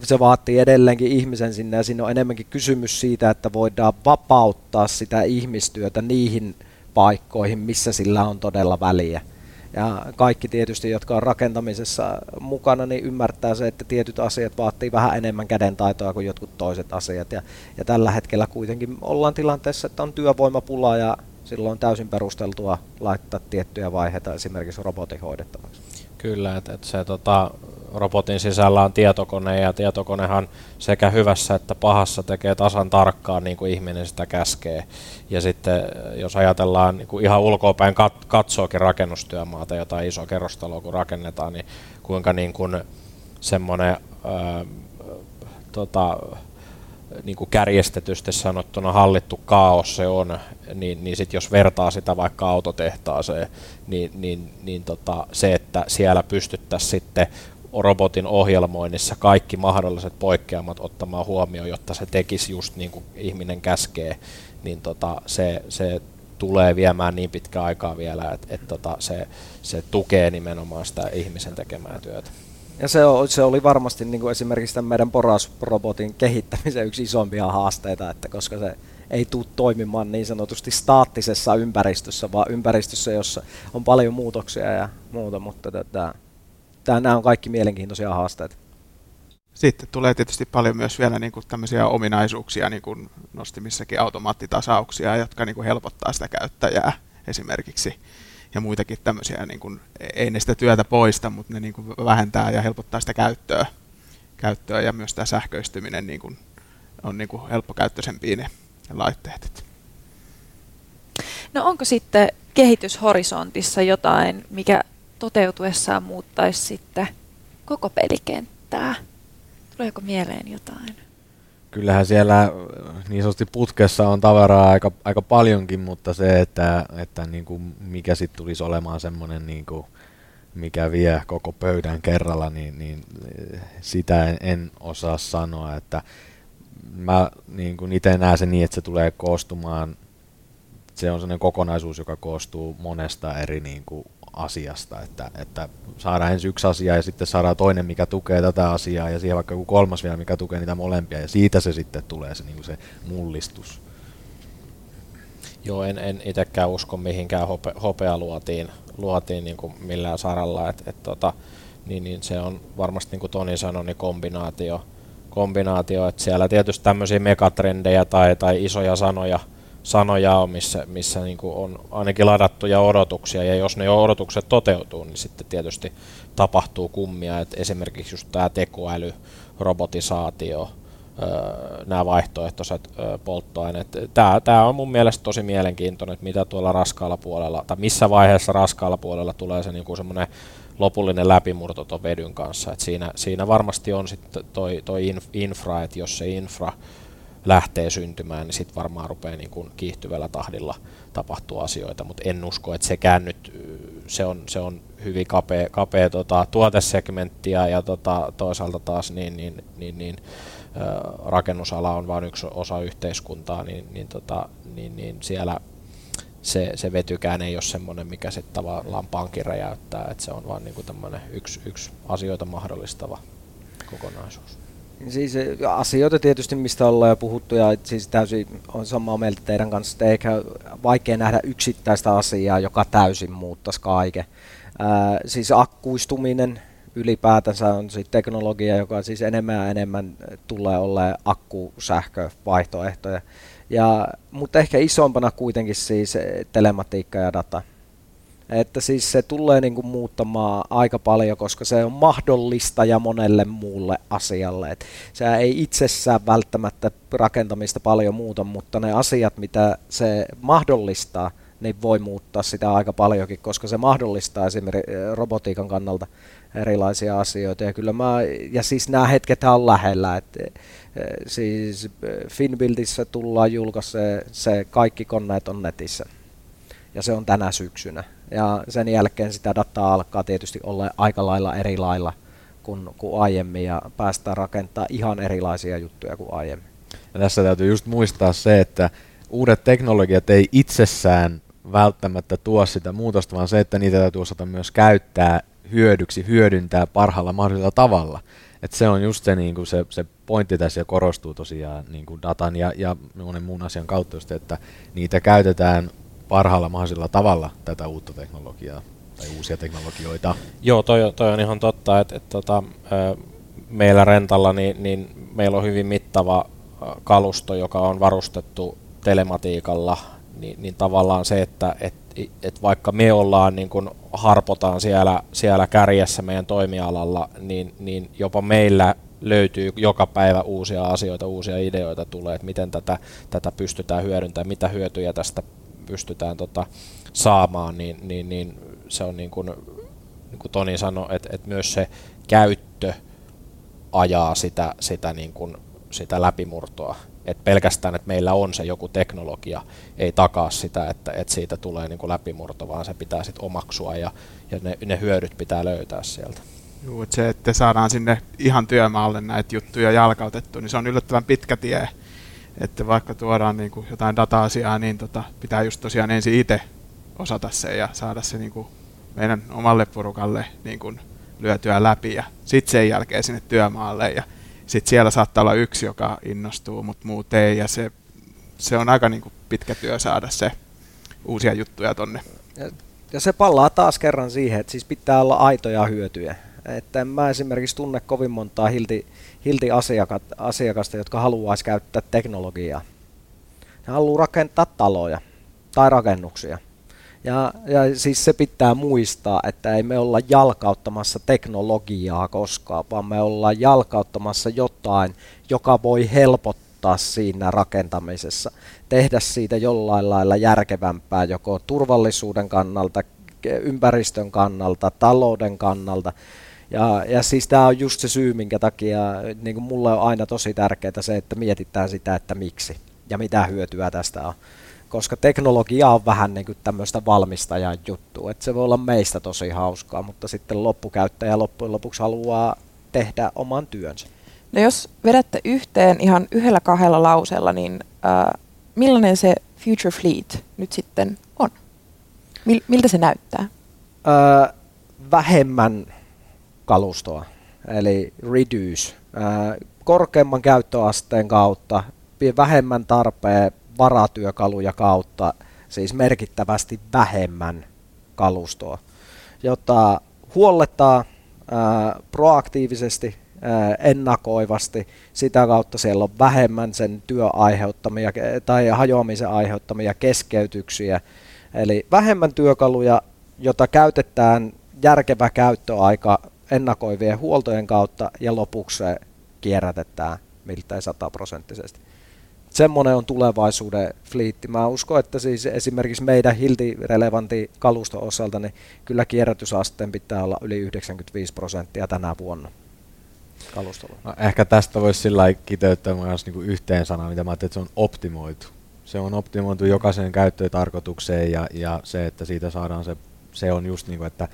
Se vaatii edelleenkin ihmisen sinne ja siinä on enemmänkin kysymys siitä, että voidaan vapauttaa sitä ihmistyötä niihin paikkoihin, missä sillä on todella väliä. Ja kaikki tietysti, jotka on rakentamisessa mukana, niin ymmärtää se, että tietyt asiat vaatii vähän enemmän kädentaitoa kuin jotkut toiset asiat. Ja, ja tällä hetkellä kuitenkin ollaan tilanteessa, että on työvoimapula ja silloin on täysin perusteltua laittaa tiettyjä vaiheita esimerkiksi robotin hoidettavaksi. Kyllä, että, että se tota, robotin sisällä on tietokone ja tietokonehan sekä hyvässä että pahassa tekee tasan tarkkaan niin kuin ihminen sitä käskee. Ja sitten jos ajatellaan niin kuin ihan ulkoapäin kat- katsoakin rakennustyömaata, jotain iso kerrostaloa kun rakennetaan, niin kuinka niin kuin semmoinen ää, tota, niin kuin kärjestetysti sanottuna hallittu kaos se on, niin, niin sit jos vertaa sitä vaikka autotehtaaseen, niin, niin, niin tota, se, että siellä pystyttäisiin sitten robotin ohjelmoinnissa kaikki mahdolliset poikkeamat ottamaan huomioon, jotta se tekisi just niin kuin ihminen käskee, niin tota, se, se tulee viemään niin pitkä aikaa vielä, että et tota, se, se tukee nimenomaan sitä ihmisen tekemää työtä. Ja se, se oli varmasti niin kuin esimerkiksi tämän meidän porasrobotin kehittämisen yksi isompia haasteita, että koska se ei tule toimimaan niin sanotusti staattisessa ympäristössä, vaan ympäristössä, jossa on paljon muutoksia ja muuta, mutta tätä, nämä on kaikki mielenkiintoisia haasteita. Sitten tulee tietysti paljon myös vielä niin kuin tämmöisiä ominaisuuksia, niin kuin nostimissakin automaattitasauksia, jotka niin kuin helpottaa sitä käyttäjää esimerkiksi. Ja muitakin tämmöisiä, niin kuin, ei ne sitä työtä poista, mutta ne niin kuin vähentää ja helpottaa sitä käyttöä. käyttöä ja myös tämä sähköistyminen niin kuin, on niin kuin helppokäyttöisempiä ne laitteet. No onko sitten kehityshorisontissa jotain, mikä toteutuessaan muuttaisi sitten koko pelikenttää? Tuleeko mieleen jotain? Kyllähän siellä niin sanotusti putkessa on tavaraa aika, aika paljonkin, mutta se, että, että niin kuin mikä sitten tulisi olemaan semmoinen, niin kuin, mikä vie koko pöydän kerralla, niin, niin sitä en, en osaa sanoa. Että mä niin kuin itse näen sen niin, että se tulee koostumaan, se on sellainen kokonaisuus, joka koostuu monesta eri niin kuin asiasta, että, että saadaan ensin yksi asia ja sitten saadaan toinen, mikä tukee tätä asiaa ja siihen vaikka joku kolmas vielä, mikä tukee niitä molempia ja siitä se sitten tulee se, niin se mullistus. Joo, en, en itsekään usko mihinkään hope, hopea luotiin, luotiin niin kuin millään saralla, että et, tota, niin, niin se on varmasti niin kuin Toni sanoi, niin kombinaatio, kombinaatio että siellä tietysti tämmöisiä megatrendejä tai, tai isoja sanoja – sanoja on, missä, missä niin kuin on ainakin ladattuja odotuksia, ja jos ne odotukset toteutuu, niin sitten tietysti tapahtuu kummia, että esimerkiksi just tämä tekoäly, robotisaatio, nämä vaihtoehtoiset polttoaineet. Tämä, tämä on mun mielestä tosi mielenkiintoinen, että mitä tuolla raskaalla puolella, tai missä vaiheessa raskaalla puolella tulee se niin semmoinen lopullinen läpimurto tuon vedyn kanssa. Et siinä, siinä varmasti on sitten toi, toi infra, että jos se infra lähtee syntymään, niin sitten varmaan rupeaa niin kuin kiihtyvällä tahdilla tapahtua asioita, mutta en usko, että sekään nyt, se on, se on hyvin kapea, kapea tota, tuotesegmenttiä ja tota, toisaalta taas niin, niin, niin, niin rakennusala on vain yksi osa yhteiskuntaa, niin, niin, tota, niin, niin siellä se, se vetykään ei ole semmoinen, mikä sitten tavallaan pankin räjäyttää, että se on vain niin yksi, yksi asioita mahdollistava kokonaisuus. Siis asioita tietysti, mistä ollaan jo puhuttu, ja siis täysin on samaa mieltä teidän kanssa, että eikä vaikea nähdä yksittäistä asiaa, joka täysin muuttaisi kaiken. Ää, siis akkuistuminen ylipäätänsä on siis teknologia, joka siis enemmän ja enemmän tulee olemaan akkusähkövaihtoehtoja. Ja, mutta ehkä isompana kuitenkin siis telematiikka ja data. Että siis se tulee niin kuin muuttamaan aika paljon, koska se on mahdollista ja monelle muulle asialle. Et se ei itsessään välttämättä rakentamista paljon muuta, mutta ne asiat, mitä se mahdollistaa, niin voi muuttaa sitä aika paljonkin, koska se mahdollistaa esimerkiksi robotiikan kannalta erilaisia asioita. Ja, kyllä mä, ja siis nämä hetket on lähellä. että siis Finbuildissä tullaan julkaista se, se kaikki koneet on netissä. Ja se on tänä syksynä. Ja sen jälkeen sitä dataa alkaa tietysti olla aika lailla eri lailla kuin, kuin aiemmin ja päästään rakentaa ihan erilaisia juttuja kuin aiemmin. Ja tässä täytyy just muistaa se, että uudet teknologiat ei itsessään välttämättä tuo sitä muutosta, vaan se, että niitä täytyy osata myös käyttää hyödyksi, hyödyntää parhaalla mahdollisella tavalla. Et se on just se, niin kuin se, se pointti tässä ja korostuu tosiaan niin kuin datan ja, ja monen muun asian kautta, just, että niitä käytetään parhaalla mahdollisella tavalla tätä uutta teknologiaa tai uusia teknologioita. Joo, toi, toi on ihan totta, että, että tota, meillä rentalla niin, niin meillä on hyvin mittava kalusto, joka on varustettu telematiikalla, niin, niin tavallaan se, että et, et vaikka me ollaan niin kun harpotaan siellä, siellä kärjessä meidän toimialalla, niin, niin jopa meillä löytyy joka päivä uusia asioita, uusia ideoita tulee, että miten tätä, tätä pystytään hyödyntämään, mitä hyötyjä tästä pystytään tota, saamaan, niin, niin, niin se on niin kuin, niin kuin Toni sanoi, että, että myös se käyttö ajaa sitä, sitä, niin kuin, sitä läpimurtoa. Et pelkästään, että meillä on se joku teknologia, ei takaa sitä, että, että siitä tulee niin kuin läpimurto, vaan se pitää sitten omaksua ja, ja ne, ne hyödyt pitää löytää sieltä. Joo, että se, että saadaan sinne ihan työmaalle näitä juttuja jalkautettu, niin se on yllättävän pitkä tie että vaikka tuodaan niin kuin jotain data-asiaa, niin tota, pitää just tosiaan ensin itse osata se ja saada se niin kuin meidän omalle porukalle niin kuin lyötyä läpi ja sitten sen jälkeen sinne työmaalle ja sitten siellä saattaa olla yksi, joka innostuu, mutta muut ei ja se, se on aika niin kuin pitkä työ saada se uusia juttuja tonne. Ja, se pallaa taas kerran siihen, että siis pitää olla aitoja hyötyjä. Että en mä esimerkiksi tunne kovin montaa hilti, hilti asiakasta, jotka haluaisi käyttää teknologiaa. Ne haluaa rakentaa taloja tai rakennuksia. Ja, ja siis se pitää muistaa, että ei me olla jalkauttamassa teknologiaa koskaan, vaan me ollaan jalkauttamassa jotain, joka voi helpottaa siinä rakentamisessa. Tehdä siitä jollain lailla järkevämpää joko turvallisuuden kannalta, ympäristön kannalta, talouden kannalta. Ja, ja siis tämä on just se syy, minkä takia niin kuin mulle on aina tosi tärkeää se, että mietitään sitä, että miksi ja mitä hyötyä tästä on. Koska teknologia on vähän niin kuin tämmöistä valmistajan juttu, että se voi olla meistä tosi hauskaa, mutta sitten loppukäyttäjä loppujen lopuksi haluaa tehdä oman työnsä. No jos vedätte yhteen ihan yhdellä kahdella lauseella, niin äh, millainen se Future Fleet nyt sitten on? Mil, miltä se näyttää? Äh, vähemmän kalustoa, eli reduce, korkeamman käyttöasteen kautta, vähemmän tarpeen varatyökaluja kautta, siis merkittävästi vähemmän kalustoa, jota huollettaa proaktiivisesti, ennakoivasti, sitä kautta siellä on vähemmän sen työaiheuttamia tai hajoamisen aiheuttamia keskeytyksiä, eli vähemmän työkaluja, jota käytetään järkevä käyttöaika ennakoivien huoltojen kautta ja lopuksi se kierrätetään miltei sataprosenttisesti. Semmoinen on tulevaisuuden fliitti. Mä uskon, että siis esimerkiksi meidän hilti-relevanti kalusto osalta, niin kyllä kierrätysasteen pitää olla yli 95 prosenttia tänä vuonna kalustolla. No, ehkä tästä voisi sillä kiteyttää myös niin yhteen sanaan, mitä mä ajattelin, että se on optimoitu. Se on optimoitu jokaiseen käyttötarkoitukseen ja, ja se, että siitä saadaan se, se on just niin kuin, että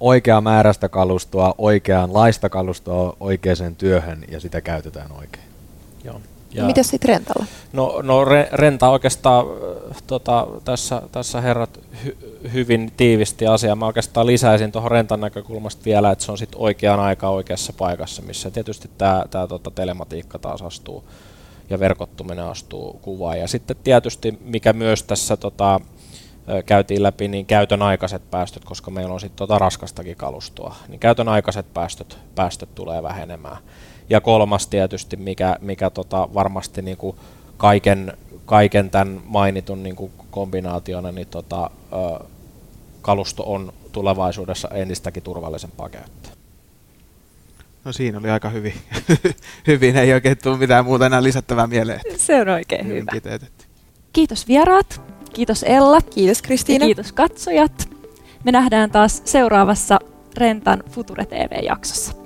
oikea määrästä kalustoa, oikeanlaista kalustoa oikeaan työhön ja sitä käytetään oikein. Joo. Ja no, Miten sitten rentalla? No, no re, renta oikeastaan, äh, tota, tässä, tässä herrat hy, hyvin tiivisti asiaa. Mä oikeastaan lisäisin tuohon rentan näkökulmasta vielä, että se on sitten oikeaan aikaan oikeassa paikassa, missä tietysti tämä tää, tota, telematiikka taas astuu ja verkottuminen astuu kuvaan. Ja sitten tietysti, mikä myös tässä tota, käytiin läpi, niin käytön aikaiset päästöt, koska meillä on sitten tota raskastakin kalustoa, niin käytön aikaiset päästöt, päästöt tulee vähenemään. Ja kolmas tietysti, mikä, mikä tota varmasti niin kuin kaiken, kaiken tämän mainitun niin kuin kombinaationa, niin tota, ö, kalusto on tulevaisuudessa entistäkin turvallisempaa käyttää. No siinä oli aika hyvin. [LAUGHS] hyvin, ei oikein tule mitään muuta enää lisättävää mieleen. Se on oikein hyvin hyvä. Kiteytetty. Kiitos vieraat, kiitos Ella. Kiitos Kristiina. Ja kiitos katsojat. Me nähdään taas seuraavassa Rentan Future TV-jaksossa.